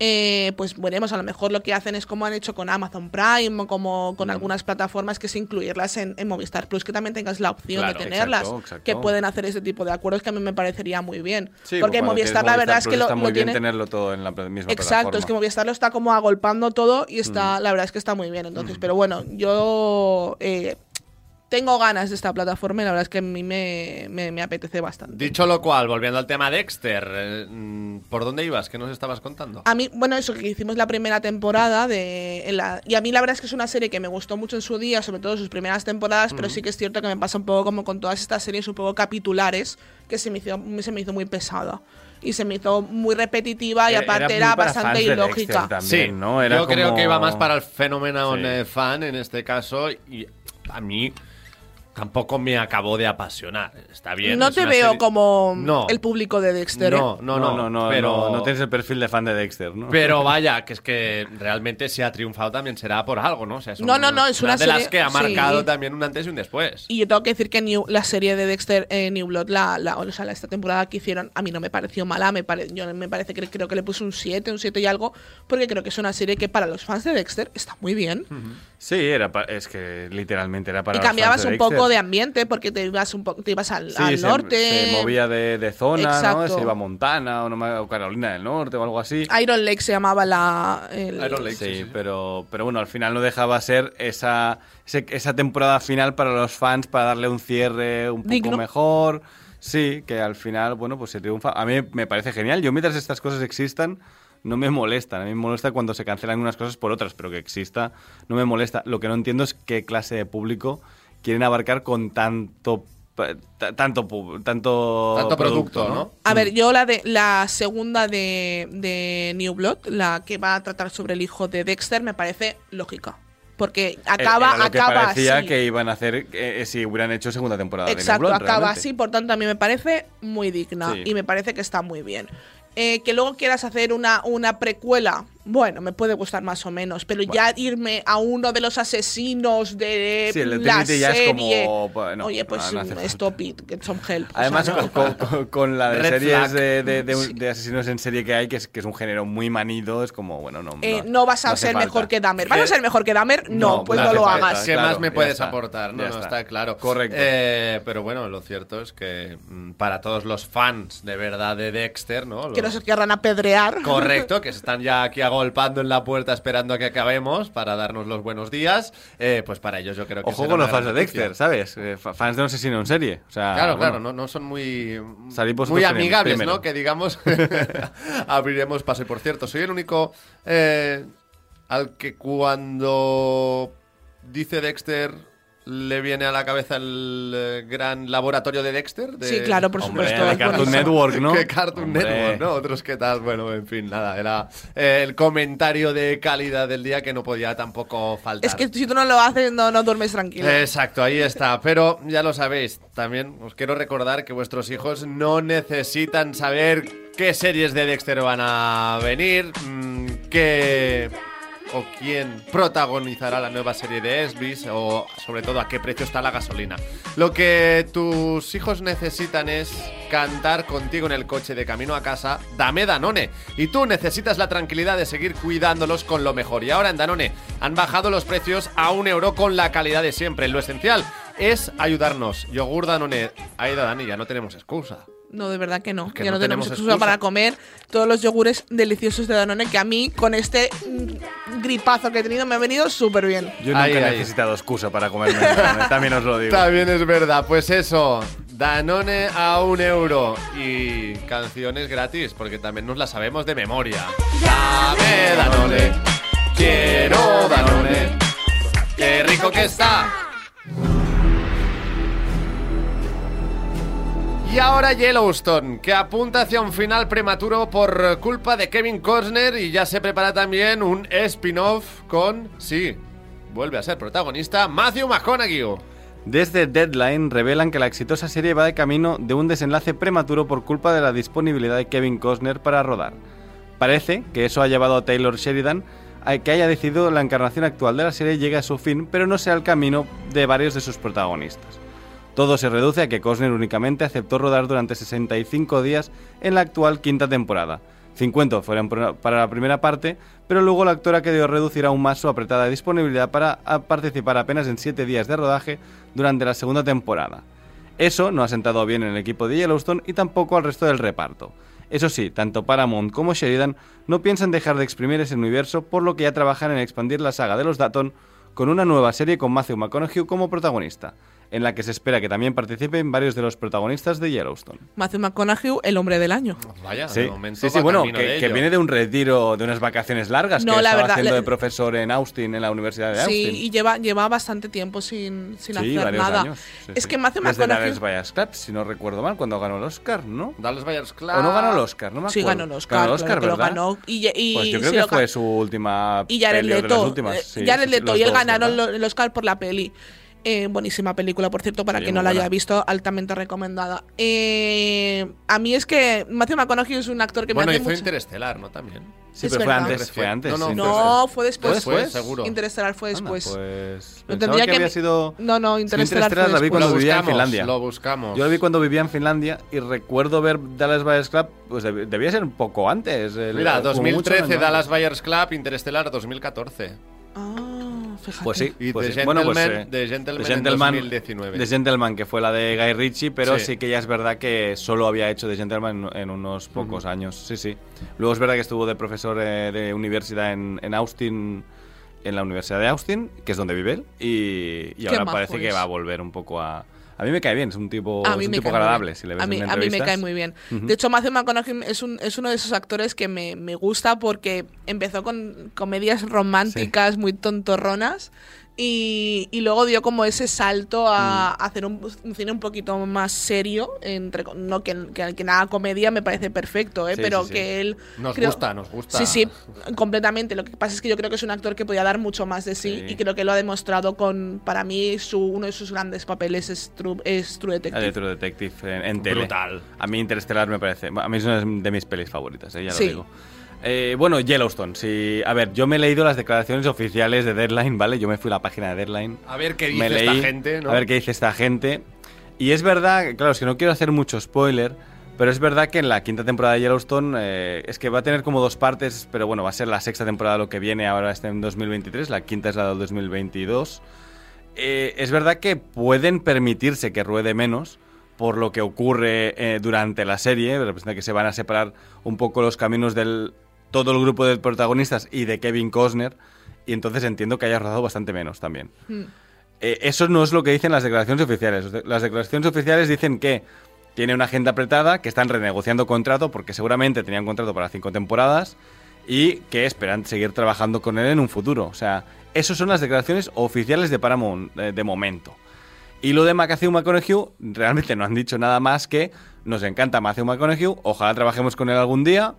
Speaker 3: eh, pues veremos a lo mejor lo que hacen es como han hecho con Amazon Prime o como con algunas plataformas que es incluirlas en, en Movistar Plus que también tengas la opción
Speaker 4: Claro,
Speaker 3: de tenerlas
Speaker 4: exacto, exacto.
Speaker 3: que pueden hacer ese tipo de acuerdos que a mí me parecería muy bien
Speaker 4: Sí,
Speaker 3: porque
Speaker 4: cuando
Speaker 3: Movistar la verdad es que lo,
Speaker 4: está
Speaker 3: lo
Speaker 4: muy bien
Speaker 3: tiene
Speaker 4: tenerlo todo en la misma
Speaker 3: Exacto,
Speaker 4: plataforma.
Speaker 3: es que Movistar lo está como agolpando todo y está, la verdad es que está muy bien. Entonces, pero bueno, yo eh, tengo ganas de esta plataforma y la verdad es que a mí me, me- me apetece bastante.
Speaker 2: Dicho lo cual, volviendo al tema Dexter, eh, ¿por dónde ibas? ¿Qué nos estabas contando?
Speaker 3: A mí, bueno, eso que hicimos la primera temporada de. en la- y a mí la verdad es que es una serie que me gustó mucho en su día, sobre todo sus primeras temporadas, pero sí que es cierto que me pasa un poco como con todas estas series un poco capitulares, que se me hizo, se me hizo muy pesada. Y se me hizo muy repetitiva y
Speaker 4: Era-
Speaker 3: aparte
Speaker 4: era
Speaker 3: bastante
Speaker 4: de
Speaker 3: ilógica.
Speaker 4: También, ¿no? Era
Speaker 2: yo creo que iba más para el fenómeno
Speaker 4: Sí.
Speaker 2: eh, fan en este caso y a mí tampoco me acabó de apasionar. Está bien.
Speaker 3: no
Speaker 2: es
Speaker 3: te veo
Speaker 2: serie-
Speaker 3: como
Speaker 2: No.
Speaker 3: el público de Dexter. ¿eh?
Speaker 2: No, no, no,
Speaker 4: no, no,
Speaker 2: pero,
Speaker 4: no, no tienes el perfil de fan de Dexter, ¿no?
Speaker 2: Pero vaya, que es que realmente si ha triunfado también será por algo, ¿no? O sea, es
Speaker 3: No,
Speaker 2: un-
Speaker 3: no, no, es una
Speaker 2: de las
Speaker 3: serie-
Speaker 2: que ha marcado
Speaker 3: sí.
Speaker 2: también un antes y un después.
Speaker 3: Y yo tengo que decir que New- la serie de Dexter eh, New Blood, la, la- o sea, la- esta temporada que hicieron, a mí no me pareció mala. Me pare- yo me parece que creo que le puse un 7, un 7 y algo, porque creo que es una serie que para los fans de Dexter está muy bien.
Speaker 4: Sí, era pa- es que literalmente era para
Speaker 3: y cambiabas un poco de ambiente, porque te ibas un poco, te ibas al,
Speaker 4: Sí,
Speaker 3: al
Speaker 4: se-
Speaker 3: norte.
Speaker 4: Se, movía de, de zona, ¿no?
Speaker 3: Exacto.
Speaker 4: Se iba a Montana o, no o Carolina del Norte o algo así.
Speaker 3: Iron Lake se llamaba la. el-
Speaker 2: Iron Lake,
Speaker 4: Sí,
Speaker 2: sí, sí.
Speaker 4: Pero, pero bueno, al final no dejaba ser esa, ese- esa temporada final para los fans, para darle un cierre un poco
Speaker 3: Digno.
Speaker 4: mejor. Sí, que al final, bueno, pues se triunfa. A mí me parece genial. Yo mientras estas cosas existan, no me molestan. A mí me molesta cuando se cancelan unas cosas por otras, pero que exista no me molesta. Lo que no entiendo es qué clase de público quieren abarcar con tanto tanto tanto,
Speaker 2: Tanto producto, ¿no?
Speaker 3: A ver, yo la de la segunda de, de New Blood, la que va a tratar sobre el hijo de Dexter, me parece lógica. Porque acaba,
Speaker 4: Era lo que
Speaker 3: acaba
Speaker 4: parecía
Speaker 3: así.
Speaker 4: que iban a hacer eh, si hubieran hecho segunda temporada de New
Speaker 3: Exacto,
Speaker 4: Blood,
Speaker 3: acaba
Speaker 4: realmente.
Speaker 3: así, por tanto a mí me parece muy digna
Speaker 4: Sí.
Speaker 3: y me parece que está muy bien. Eh, que luego quieras hacer una, una precuela, bueno, me puede gustar más o menos, pero ya irme a uno de los asesinos de
Speaker 4: Sí,
Speaker 3: la
Speaker 4: Trinity ya es
Speaker 3: serie.
Speaker 4: como, bueno,
Speaker 3: Oye, pues
Speaker 4: no, no
Speaker 3: mm, stop it, get some help. O sea,
Speaker 4: Además,
Speaker 3: no.
Speaker 4: con, con- con- con la de
Speaker 2: Red
Speaker 4: series de, de- de- de asesinos en serie que hay, que es, que es un género muy manido, es como, bueno, no.
Speaker 3: Eh, no vas a ser
Speaker 4: falta.
Speaker 3: mejor que Dahmer. ¿Vas a ser mejor que Dahmer? No,
Speaker 4: No,
Speaker 3: pues
Speaker 4: no
Speaker 3: lo
Speaker 4: falta.
Speaker 3: hagas.
Speaker 2: ¿Qué
Speaker 4: claro,
Speaker 2: más me puedes
Speaker 4: está,
Speaker 2: aportar? No,
Speaker 4: está.
Speaker 2: está claro.
Speaker 4: Correcto.
Speaker 2: Eh, pero bueno, lo cierto es que mm, para todos los fans de verdad de Dexter, ¿no?
Speaker 3: Que
Speaker 2: Los-
Speaker 3: nos querrán apedrear.
Speaker 2: Correcto, que se están ya aquí agolpando en la puerta esperando a que acabemos para darnos los buenos días. Eh, pues para ellos yo creo que
Speaker 4: Ojo con los fans de. Dexter, ¿sabes? Eh, fa- fans de un asesino en serie. O sea,
Speaker 2: Claro,
Speaker 4: bueno,
Speaker 2: claro, no, no son muy, muy amigables,
Speaker 4: primero.
Speaker 2: ¿no? Que digamos, abriremos paso. Y por cierto, soy el único eh, al que cuando dice Dexter le viene a la cabeza el eh, gran laboratorio de Dexter. de-
Speaker 3: Sí, claro, por
Speaker 4: Hombre,
Speaker 3: supuesto.
Speaker 4: de Cartoon. Network, ¿no?
Speaker 2: Que Cartoon
Speaker 4: Hombre.
Speaker 2: Network, ¿no? Otros que tal, bueno, en fin, nada, era eh, el comentario de calidad del día que no podía tampoco faltar.
Speaker 3: Es que si tú no lo haces, no, no duermes tranquilo.
Speaker 2: Exacto, ahí está. Pero ya lo sabéis, también os quiero recordar que vuestros hijos no necesitan saber qué series de Dexter van a venir, mm, qué o quién protagonizará la nueva serie de Esbis o sobre todo a qué precio está la gasolina. Lo que tus hijos necesitan es cantar contigo en el coche de camino a casa, dame Danone. Y tú necesitas la tranquilidad de seguir cuidándolos con lo mejor. Y ahora en Danone han bajado los precios a un euro con la calidad de siempre. Lo esencial es ayudarnos. Yogur Danone. Aida Dani, ya no tenemos excusa.
Speaker 3: No, de verdad que no.
Speaker 2: que
Speaker 3: ya
Speaker 2: no
Speaker 3: no, tenemos,
Speaker 2: tenemos
Speaker 3: excusa para comer todos los yogures deliciosos de Danone que a mí, con este mm, gripazo que he tenido, me ha venido súper bien.
Speaker 4: Yo nunca
Speaker 2: Ahí,
Speaker 4: he
Speaker 2: ahí.
Speaker 4: necesitado excusa para comerme. Danone, También os lo digo.
Speaker 2: También es verdad, pues eso, Danone a un euro y canciones gratis, porque también nos las sabemos de memoria. Dame Danone, quiero Danone, qué rico que está. Y ahora Yellowstone, que apunta hacia un final prematuro por culpa de Kevin Costner y ya se prepara también un spin-off con, sí, vuelve a ser protagonista, Matthew McConaughey.
Speaker 4: Desde Deadline revelan que la exitosa serie va de camino de un desenlace prematuro por culpa de la disponibilidad de Kevin Costner para rodar. Parece que eso ha llevado a Taylor Sheridan a que haya decidido la encarnación actual de la serie llegue a su fin, pero no sea el camino de varios de sus protagonistas. Todo se reduce a que Costner únicamente aceptó rodar durante 65 días en la actual quinta temporada. 50 fueron para la primera parte, pero luego el actor ha querido reducir aún más su apretada disponibilidad para participar apenas en 7 días de rodaje durante la segunda temporada. Eso no ha sentado bien en el equipo de Yellowstone y tampoco al resto del reparto. Eso sí, tanto Paramount como Sheridan no piensan dejar de exprimir ese universo, por lo que ya trabajan en expandir la saga de los Datton con una nueva serie con Matthew McConaughey como protagonista. En la que se espera que también participen varios de los protagonistas de Yellowstone.
Speaker 3: Matthew McConaughey, el hombre del año.
Speaker 2: Vaya,
Speaker 4: Sí,
Speaker 2: de momento
Speaker 4: sí, sí,
Speaker 2: va
Speaker 4: bueno, que,
Speaker 2: de
Speaker 4: que viene de un retiro, de unas vacaciones largas,
Speaker 3: No,
Speaker 4: que
Speaker 3: la
Speaker 4: estaba
Speaker 3: verdad,
Speaker 4: haciendo
Speaker 3: le-
Speaker 4: de profesor en Austin, en la Universidad de
Speaker 3: Sí,
Speaker 4: Austin.
Speaker 3: y lleva, lleva bastante tiempo sin, sin
Speaker 4: Sí,
Speaker 3: hacer nada.
Speaker 4: años. sí,
Speaker 3: es
Speaker 4: sí.
Speaker 3: que Matthew
Speaker 4: Desde
Speaker 3: McConaughey.
Speaker 4: Dallas Buyers Club, si no recuerdo mal, cuando ganó el Oscar, ¿no?
Speaker 2: Dallas Buyers Club.
Speaker 4: ¿O no ganó el Oscar? No me
Speaker 3: Sí,
Speaker 4: acuerdo.
Speaker 3: ganó el Oscar.
Speaker 4: Ganó el
Speaker 3: claro
Speaker 4: Oscar,
Speaker 3: lo
Speaker 4: ¿verdad?
Speaker 3: ganó. Y, y-
Speaker 4: Pues yo creo que
Speaker 3: lo
Speaker 4: fue su última
Speaker 3: Y Jared Leto.
Speaker 4: últimas.
Speaker 3: eh,
Speaker 4: sí,
Speaker 3: Jared
Speaker 4: sí, sí,
Speaker 3: Leto y él ganaron lo- el Oscar por la peli. Eh, buenísima película, por cierto, para
Speaker 4: Sí,
Speaker 3: quien no la haya visto, altamente recomendada. Eh, a mí es que Matthew McConaughey es un actor que
Speaker 2: Bueno,
Speaker 3: me hace
Speaker 2: hizo
Speaker 3: mucho...
Speaker 2: Interestelar, ¿no? También.
Speaker 4: Sí,
Speaker 3: Es
Speaker 4: pero fue antes, fue antes.
Speaker 2: No, no.
Speaker 3: No, fue después.
Speaker 4: ¿Fue después?
Speaker 2: seguro.
Speaker 3: Interestelar fue
Speaker 4: Anda,
Speaker 3: después.
Speaker 4: pues pensaba
Speaker 3: tendría
Speaker 4: que
Speaker 3: que-
Speaker 4: había sido...
Speaker 3: No, no, Interestelar fue
Speaker 4: la vi cuando
Speaker 2: lo
Speaker 4: vivía en
Speaker 2: buscamos,
Speaker 4: Finlandia.
Speaker 2: Lo buscamos.
Speaker 4: Yo lo vi cuando vivía en Finlandia y recuerdo ver Dallas Buyers Club, pues deb- debía ser un poco antes. el-
Speaker 2: Mira,
Speaker 4: como mucho un
Speaker 2: 2013
Speaker 4: año
Speaker 2: Dallas Buyers Club, Interestelar 2014.
Speaker 3: Ah, fíjate.
Speaker 4: Pues sí,
Speaker 2: Y
Speaker 4: pues
Speaker 2: The
Speaker 4: sí. Bueno, pues,
Speaker 2: Gentleman-
Speaker 4: eh,
Speaker 2: The Gentleman
Speaker 4: The
Speaker 2: en
Speaker 4: Gentleman-
Speaker 2: 2019.
Speaker 4: The Gentleman, que fue la de Guy Ritchie, pero
Speaker 2: Sí.
Speaker 4: sí. que ya es verdad que solo había hecho The Gentleman en, en unos pocos años. Sí, sí. Luego es verdad que estuvo de profesor eh, de universidad en, en Austin, en la Universidad de Austin, que es donde vive él, y, ahora parece que va a volver un poco a... A mí me cae bien, es un tipo,
Speaker 3: A
Speaker 4: es
Speaker 3: mí
Speaker 4: un
Speaker 3: me
Speaker 4: tipo agradable, si le ves
Speaker 3: a mí,
Speaker 4: en
Speaker 3: a mí me cae muy bien. De hecho, Matthew McConaughey es, un, es uno de esos actores que me, me gusta porque empezó con comedias románticas muy tontorronas y, y luego dio como ese salto a,
Speaker 4: Mm.
Speaker 3: a hacer un, un cine un poquito más serio. Entre, no que, que, que nada comedia me parece perfecto, ¿eh?
Speaker 4: Sí,
Speaker 3: pero
Speaker 4: sí, sí.
Speaker 3: que él...
Speaker 2: Nos
Speaker 3: creo-
Speaker 2: gusta, nos gusta.
Speaker 3: Sí, sí, completamente. Lo que pasa es que yo creo que es un actor que podía dar mucho más de sí,
Speaker 4: Sí.
Speaker 3: y creo que lo ha demostrado con, para mí, su, uno de sus grandes papeles es True, es True
Speaker 4: El
Speaker 3: Detective.
Speaker 4: de True Detective en, en tele.
Speaker 2: Brutal.
Speaker 4: A mí Interestelar me parece... A mí es una de mis pelis favoritas, eh, ya
Speaker 3: Sí.
Speaker 4: lo digo. Eh, bueno, Yellowstone. Sí, a ver, yo me he leído las declaraciones oficiales de Deadline, ¿vale? Yo me fui a la página de Deadline.
Speaker 2: A ver qué
Speaker 4: me
Speaker 2: dice
Speaker 4: leí,
Speaker 2: esta gente, ¿no?
Speaker 4: A ver qué dice esta gente. Y es verdad, claro, es que no quiero hacer mucho spoiler, pero es verdad que en la quinta temporada de Yellowstone eh, es que va a tener como dos partes, pero bueno, va a ser la sexta temporada lo que viene ahora está en 2023, la quinta es la del 2022. Eh, es verdad que pueden permitirse que ruede menos por lo que ocurre eh, durante la serie, representa que se van a separar un poco los caminos del todo el grupo de protagonistas y de Kevin Costner, y entonces entiendo que haya rodado bastante menos también.
Speaker 3: Mm.
Speaker 4: Eh, eso no es lo que dicen las declaraciones oficiales. Las declaraciones oficiales dicen que tiene una agenda apretada, que están renegociando contrato porque seguramente tenían contrato para cinco temporadas y que esperan seguir trabajando con él en un futuro. O sea, esas son las declaraciones oficiales de Paramount eh, de momento. Y lo de Matthew McConaughey, realmente no han dicho nada más que nos encanta Matthew McConaughey, ojalá trabajemos con él algún día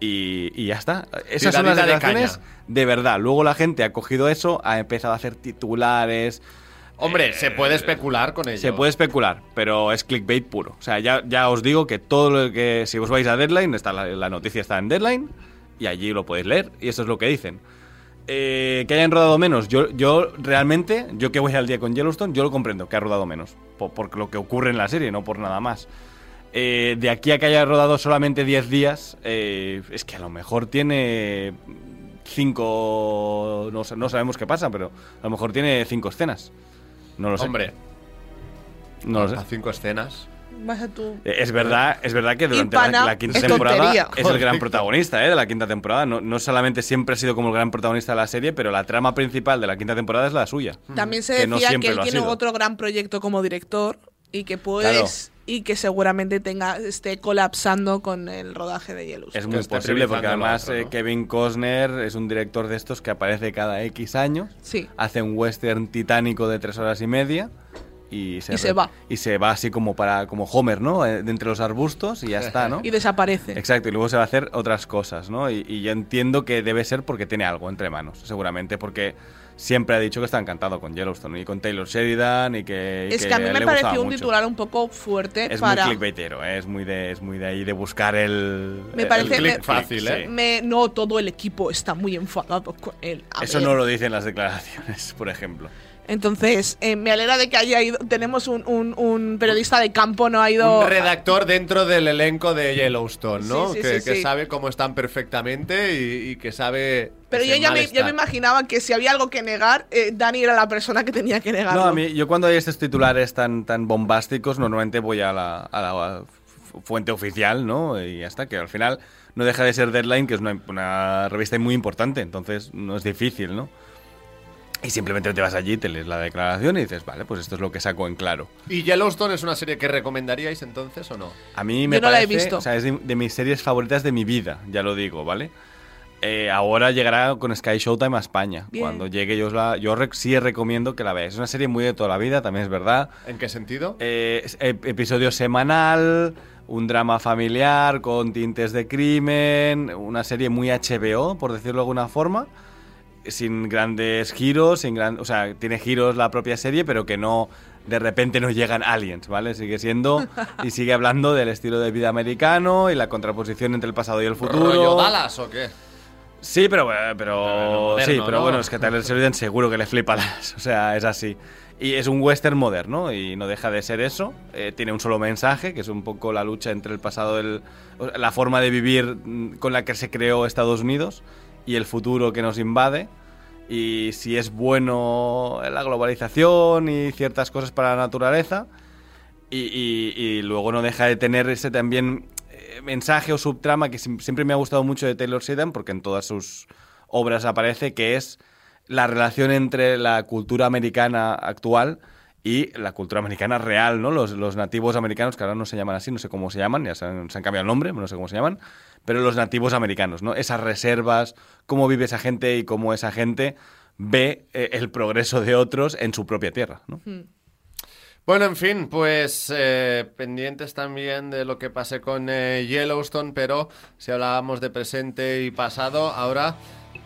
Speaker 4: y, y ya está. Esas son las
Speaker 2: de
Speaker 4: declaraciones
Speaker 2: caña.
Speaker 4: de verdad. Luego la gente ha cogido eso, ha empezado a hacer titulares,
Speaker 2: Hombre, se puede especular con ello.
Speaker 4: Eh, se puede especular, pero es clickbait puro. O sea, ya, ya os digo que todo lo que. Si os vais a Deadline, está la, la noticia está en Deadline y allí lo podéis leer y eso es lo que dicen. Eh, que hayan rodado menos, yo, yo realmente, yo que voy al día con Yellowstone, yo lo comprendo, que ha rodado menos. Por, por lo que ocurre en la serie, no por nada más. Eh, de aquí a que haya rodado solamente 10 días, eh, es que a lo mejor tiene 5. No, no sabemos qué pasa, pero a lo mejor tiene 5 escenas. No lo sé.
Speaker 2: Hombre,
Speaker 4: no lo sé.
Speaker 2: a cinco escenas.
Speaker 3: Vas a tu...
Speaker 4: Eh, Es verdad, es verdad que durante la,
Speaker 3: pana
Speaker 4: la quinta
Speaker 3: es
Speaker 4: temporada
Speaker 3: tontería.
Speaker 4: es el gran protagonista eh, de la quinta temporada. No, no solamente siempre ha sido como el gran protagonista de la serie, pero la trama principal de la quinta temporada es la suya.
Speaker 3: También se
Speaker 4: Que no
Speaker 3: decía que, él tiene
Speaker 4: sido.
Speaker 3: otro gran proyecto como director y que puedes y que seguramente tenga esté colapsando con el rodaje de Yellowstone.
Speaker 4: Es muy posible porque además
Speaker 2: otro,
Speaker 4: eh. Kevin Costner es un director de estos que aparece cada X años,
Speaker 3: Sí.
Speaker 4: hace un western titánico de tres horas y media y se,
Speaker 3: Y se va.
Speaker 4: y se va así como para como Homer, ¿no? Eh, De entre los arbustos y ya está, ¿no?
Speaker 3: Y desaparece.
Speaker 4: Exacto, y luego se va a hacer otras cosas, ¿no? Y, y yo entiendo que debe ser porque tiene algo entre manos, seguramente, porque siempre ha dicho que está encantado con Yellowstone y con Taylor Sheridan y que. y
Speaker 3: es que a mí me pareció un
Speaker 4: mucho.
Speaker 3: titular un poco fuerte
Speaker 4: Es
Speaker 3: para...
Speaker 4: muy clickbaitero, ¿eh? es muy de es muy de ahí de buscar el.
Speaker 3: Me
Speaker 4: el
Speaker 3: parece-
Speaker 2: click
Speaker 3: me-
Speaker 2: fácil. ¿eh?
Speaker 3: Me, no, todo el equipo está muy enfadado con él. A
Speaker 4: Eso
Speaker 3: ver.
Speaker 4: no lo dicen las declaraciones, por ejemplo.
Speaker 3: Entonces, eh, me alegra de que haya ido. Tenemos un, un- un periodista de campo, no ha ido.
Speaker 2: Un redactor dentro del elenco de Yellowstone, ¿no?
Speaker 3: Sí, sí,
Speaker 2: que
Speaker 3: sí,
Speaker 2: que
Speaker 3: sí.
Speaker 2: sabe cómo están perfectamente y, y que sabe.
Speaker 3: Pero yo ya me,
Speaker 2: malestar.
Speaker 3: yo me imaginaba que si había algo que negar, eh, Dani era la persona que tenía que negarlo.
Speaker 4: No, a mí, yo cuando hay estos titulares tan, tan bombásticos, normalmente voy a la, a la fu- fuente oficial, ¿no? Y ya está, que al final no deja de ser Deadline, que es una, una revista muy importante, entonces no es difícil, ¿no? Y simplemente te vas allí, te lees la declaración y dices, vale, pues esto es lo que saco en claro.
Speaker 2: ¿Y Yellowstone es una serie que recomendaríais entonces o no?
Speaker 4: A mí me
Speaker 3: Yo no la he
Speaker 4: parece,
Speaker 3: visto.
Speaker 4: o sea, es de, de mis series favoritas de mi vida, ya lo digo, ¿vale? Eh, ahora llegará con Sky Showtime a España.
Speaker 3: Bien.
Speaker 4: Cuando llegue yo os la, yo rec- sí recomiendo que la veáis. Es una serie muy de toda la vida, también es verdad.
Speaker 2: ¿En qué sentido?
Speaker 4: Eh, episodio semanal, un drama familiar con tintes de crimen, una serie muy HBO, por decirlo de alguna forma, sin grandes giros, sin gran, o sea, tiene giros la propia serie, pero que no de repente no llegan aliens, ¿vale? Sigue siendo y sigue hablando del estilo de vida americano y la contraposición entre el pasado y el futuro.
Speaker 2: ¿Rollo Dallas o qué?
Speaker 4: Sí, pero, eh, pero,
Speaker 2: moderno,
Speaker 4: sí, pero
Speaker 2: ¿no?
Speaker 4: bueno, es que a Tyler Sheridan seguro que le flipa las, o sea, es así. Y es un western moderno y no deja de ser eso. Eh, tiene un solo mensaje, que es un poco la lucha entre el pasado, el, la forma de vivir mm, con la que se creó Estados Unidos y el futuro que nos invade. Y si es bueno la globalización y ciertas cosas para la naturaleza. Y, luego no deja de tener ese también eh, mensaje o subtrama que siempre me ha gustado mucho de Taylor Sheridan, porque en todas sus obras aparece, que es la relación entre la cultura americana actual y la cultura americana real, ¿no? Los, los nativos americanos, que ahora no se llaman así, no sé cómo se llaman, ya se han, se han cambiado el nombre, no sé cómo se llaman, pero los nativos americanos, ¿no? Esas reservas, cómo vive esa gente y cómo esa gente ve eh, el progreso de otros en su propia tierra, ¿no?
Speaker 2: Bueno, en fin, pues eh, pendientes también de lo que pase con eh, Yellowstone, pero si hablábamos de presente y pasado, ahora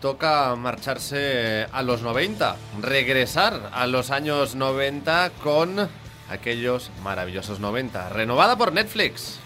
Speaker 2: toca marcharse a los 90, regresar a los años 90 con aquellos maravillosos 90, renovada por Netflix.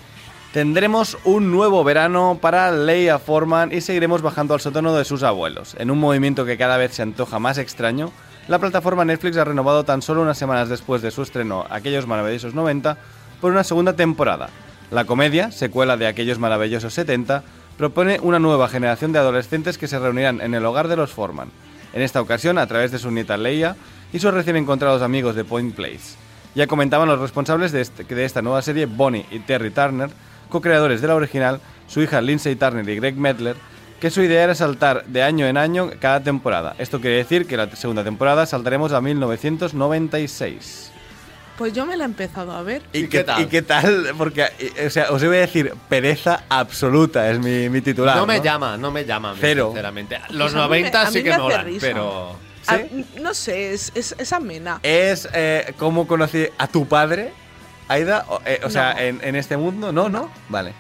Speaker 4: Tendremos un nuevo verano para Leia Forman y seguiremos bajando al sótano de sus abuelos. En un movimiento que cada vez se antoja más extraño, la plataforma Netflix ha renovado tan solo unas semanas después de su estreno Aquellos maravillosos 90 por una segunda temporada. La comedia, secuela de Aquellos maravillosos 70, propone una nueva generación de adolescentes que se reunirán en el hogar de los Forman. En esta ocasión, a través de su nieta Leia y sus recién encontrados amigos de Point Place. Ya comentaban los responsables de, este- de esta nueva serie, Bonnie y Terry Turner, co-creadores de la original, su hija Lindsay Turner y Greg Medler, que su idea era saltar de año en año cada temporada. Esto quiere decir que la segunda temporada saltaremos a 1996.
Speaker 3: Pues yo me la he empezado a ver.
Speaker 2: ¿Y qué tal?
Speaker 4: ¿Y qué tal? Porque, eh, o sea, os voy a decir, pereza absoluta es mi, mi titular.
Speaker 2: no me
Speaker 4: ¿no?
Speaker 2: llama, no me llama, a mí,
Speaker 4: Cero.
Speaker 2: sinceramente.
Speaker 3: Pues
Speaker 2: Los
Speaker 3: a me-
Speaker 2: 90
Speaker 3: a
Speaker 2: sí que molan,
Speaker 3: risa.
Speaker 2: pero...
Speaker 4: ¿Sí?
Speaker 3: Ah, no sé, es, es, es amena.
Speaker 4: ¿Es eh, cómo conocí a tu padre, Aida? O, eh, o sea,
Speaker 3: No.
Speaker 4: en, en este mundo, ¿no? ¿No? Vale.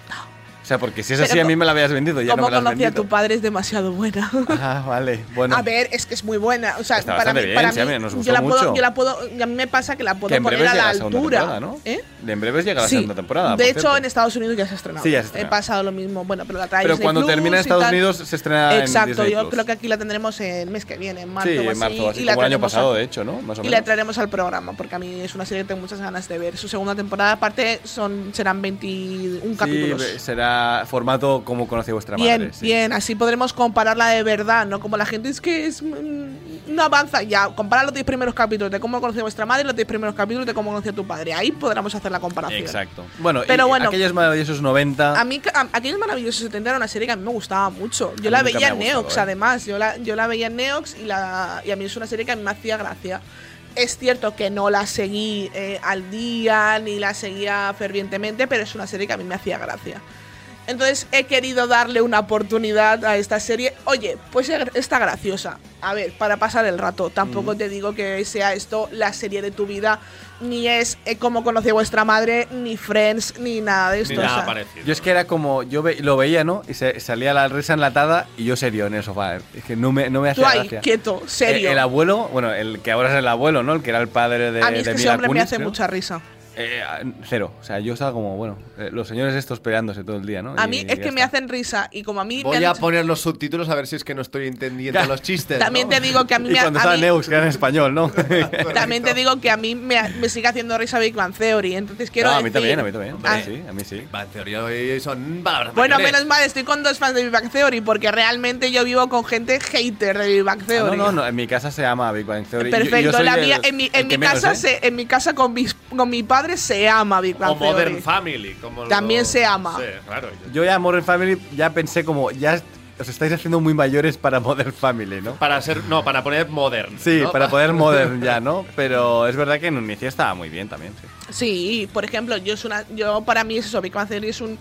Speaker 4: O sea, porque si es
Speaker 3: Pero
Speaker 4: así, a
Speaker 3: co-
Speaker 4: mí me la habías vendido, ya no
Speaker 3: Como
Speaker 4: me la has
Speaker 3: conocí a
Speaker 4: vendido.
Speaker 3: tu padre es demasiado buena.
Speaker 4: Ah, vale. Bueno.
Speaker 3: A ver, es que es muy buena. O sea,
Speaker 4: Está
Speaker 3: para
Speaker 4: bastante
Speaker 3: mí,
Speaker 4: bien,
Speaker 3: para
Speaker 4: sí, a
Speaker 3: mí,
Speaker 4: nos
Speaker 3: yo
Speaker 4: gustó
Speaker 3: la puedo,
Speaker 4: mucho.
Speaker 3: yo la puedo, a mí me pasa que la puedo
Speaker 4: que en
Speaker 3: poner
Speaker 4: breve
Speaker 3: a la
Speaker 4: llega la segunda
Speaker 3: altura.
Speaker 4: temporada, ¿no?
Speaker 3: ¿Eh?
Speaker 4: De en breve llega la
Speaker 3: Sí.
Speaker 4: segunda temporada.
Speaker 3: De hecho,
Speaker 4: cierto.
Speaker 3: en Estados Unidos ya se ha estrenado.
Speaker 4: Sí, ya se ha
Speaker 3: He
Speaker 4: estrenado.
Speaker 3: pasado lo mismo. Bueno, pero la trae
Speaker 4: Pero
Speaker 3: Disney
Speaker 4: cuando
Speaker 3: Plus
Speaker 4: termina en
Speaker 3: y
Speaker 4: Estados
Speaker 3: tal.
Speaker 4: Unidos se estrena en
Speaker 3: Exacto,
Speaker 4: Disney
Speaker 3: yo
Speaker 4: Plus.
Speaker 3: creo que aquí la tendremos el mes que viene, en marzo
Speaker 4: Sí,
Speaker 3: o
Speaker 4: en marzo, así
Speaker 3: y la
Speaker 4: como el año
Speaker 3: traeremos
Speaker 4: pasado,
Speaker 3: a-
Speaker 4: de hecho, ¿no? Más o
Speaker 3: Y la
Speaker 4: menos.
Speaker 3: traeremos al programa, porque a mí es una serie que tengo muchas ganas de ver. Su segunda temporada, aparte, son serán 21
Speaker 4: Sí,
Speaker 3: capítulos.
Speaker 4: ve- será formato como conocí a vuestra
Speaker 3: Bien,
Speaker 4: madre. sí.
Speaker 3: bien, así podremos compararla de verdad, no como la gente es que es mm, no avanza ya. Compara los 10 primeros capítulos de cómo conocí a vuestra madre y los 10 primeros capítulos de cómo conocí a tu padre. Ahí podremos hacer la comparación.
Speaker 4: Exacto. Bueno,
Speaker 3: Pero
Speaker 4: y
Speaker 3: bueno.
Speaker 4: aquellos maravillosos 90.
Speaker 3: A mí, a- Aquellos Maravillosos 70 era una serie que a mí me gustaba mucho. Yo
Speaker 4: A
Speaker 3: la veía en Neox,
Speaker 4: ¿eh?
Speaker 3: además. Yo la, yo la veía en Neox y, la, y a mí es una serie que a mí me hacía gracia. Es cierto que no la seguí eh, al día ni la seguía fervientemente, pero es una serie que a mí me hacía gracia. Entonces he querido darle una oportunidad a esta serie. Oye, pues está graciosa. A ver, para pasar el rato. Tampoco
Speaker 4: Mm.
Speaker 3: te digo que sea esto la serie de tu vida. Ni es eh, como conocí a vuestra madre, ni Friends, ni nada de esto.
Speaker 2: Ni
Speaker 3: o
Speaker 2: nada
Speaker 3: sea,
Speaker 2: parecido.
Speaker 4: Yo es que era como, yo ve- lo veía, ¿no? Y se, salía la risa enlatada y yo serio en el sofá. Es que no me, no me
Speaker 3: Tú
Speaker 4: hacía
Speaker 3: ahí,
Speaker 4: gracia.
Speaker 3: quieto, serio.
Speaker 4: Eh, el abuelo, bueno, el que ahora es el abuelo, ¿no? El que era el padre de,
Speaker 3: a mí es
Speaker 4: de
Speaker 3: que ese hombre me hace mucha risa.
Speaker 4: Eh, cero. O sea, yo estaba como, bueno, eh, los señores estos peleándose todo el día, ¿no?
Speaker 3: A
Speaker 4: Y
Speaker 3: mí es
Speaker 4: ya
Speaker 3: que me
Speaker 4: está.
Speaker 3: hacen risa y como a mí
Speaker 2: Voy
Speaker 3: me
Speaker 2: a poner los subtítulos a ver si es que no estoy entendiendo los chistes.
Speaker 3: También
Speaker 2: ¿no?
Speaker 3: te digo que a mí
Speaker 4: Y
Speaker 3: me,
Speaker 4: cuando
Speaker 3: a
Speaker 4: estaba
Speaker 3: mí-
Speaker 4: Neus, que era en español, ¿no?
Speaker 3: también te digo que a mí me, me sigue haciendo risa Big Bang Theory, entonces quiero
Speaker 4: No, a mí
Speaker 3: decir-
Speaker 4: también, a mí también.
Speaker 3: Ah,
Speaker 4: sí, a mí sí.
Speaker 2: En teoría hoy son palabras
Speaker 3: Bueno, menos mal, estoy con dos fans de Big Bang Theory porque realmente yo vivo con gente hater de Big Bang
Speaker 4: Ah,
Speaker 3: Theory.
Speaker 4: no, no, no, en mi casa se llama Big Bang Theory. Yo- yo
Speaker 3: Perfecto,
Speaker 4: soy
Speaker 3: la
Speaker 4: el-
Speaker 3: mía- en mi,
Speaker 4: el
Speaker 3: en mi
Speaker 4: menos,
Speaker 3: casa
Speaker 4: ¿eh?
Speaker 3: se, en mi casa con, mis- con mi padre se ama Big Bang
Speaker 2: O Modern. Family. Como
Speaker 3: También
Speaker 2: lo-
Speaker 3: se ama.
Speaker 2: Sí, claro.
Speaker 4: Yo ya Modern Family ya pensé como, ya os estáis haciendo muy mayores para Modern Family, ¿no?
Speaker 2: Para ser. No, para poner modern.
Speaker 4: Sí,
Speaker 2: ¿no?
Speaker 4: para poder Modern ya, ¿no? Pero es verdad que en un inicio estaba muy bien también, sí.
Speaker 3: Sí, por ejemplo, yo es una, yo para mí es eso, Big Bang Theory es un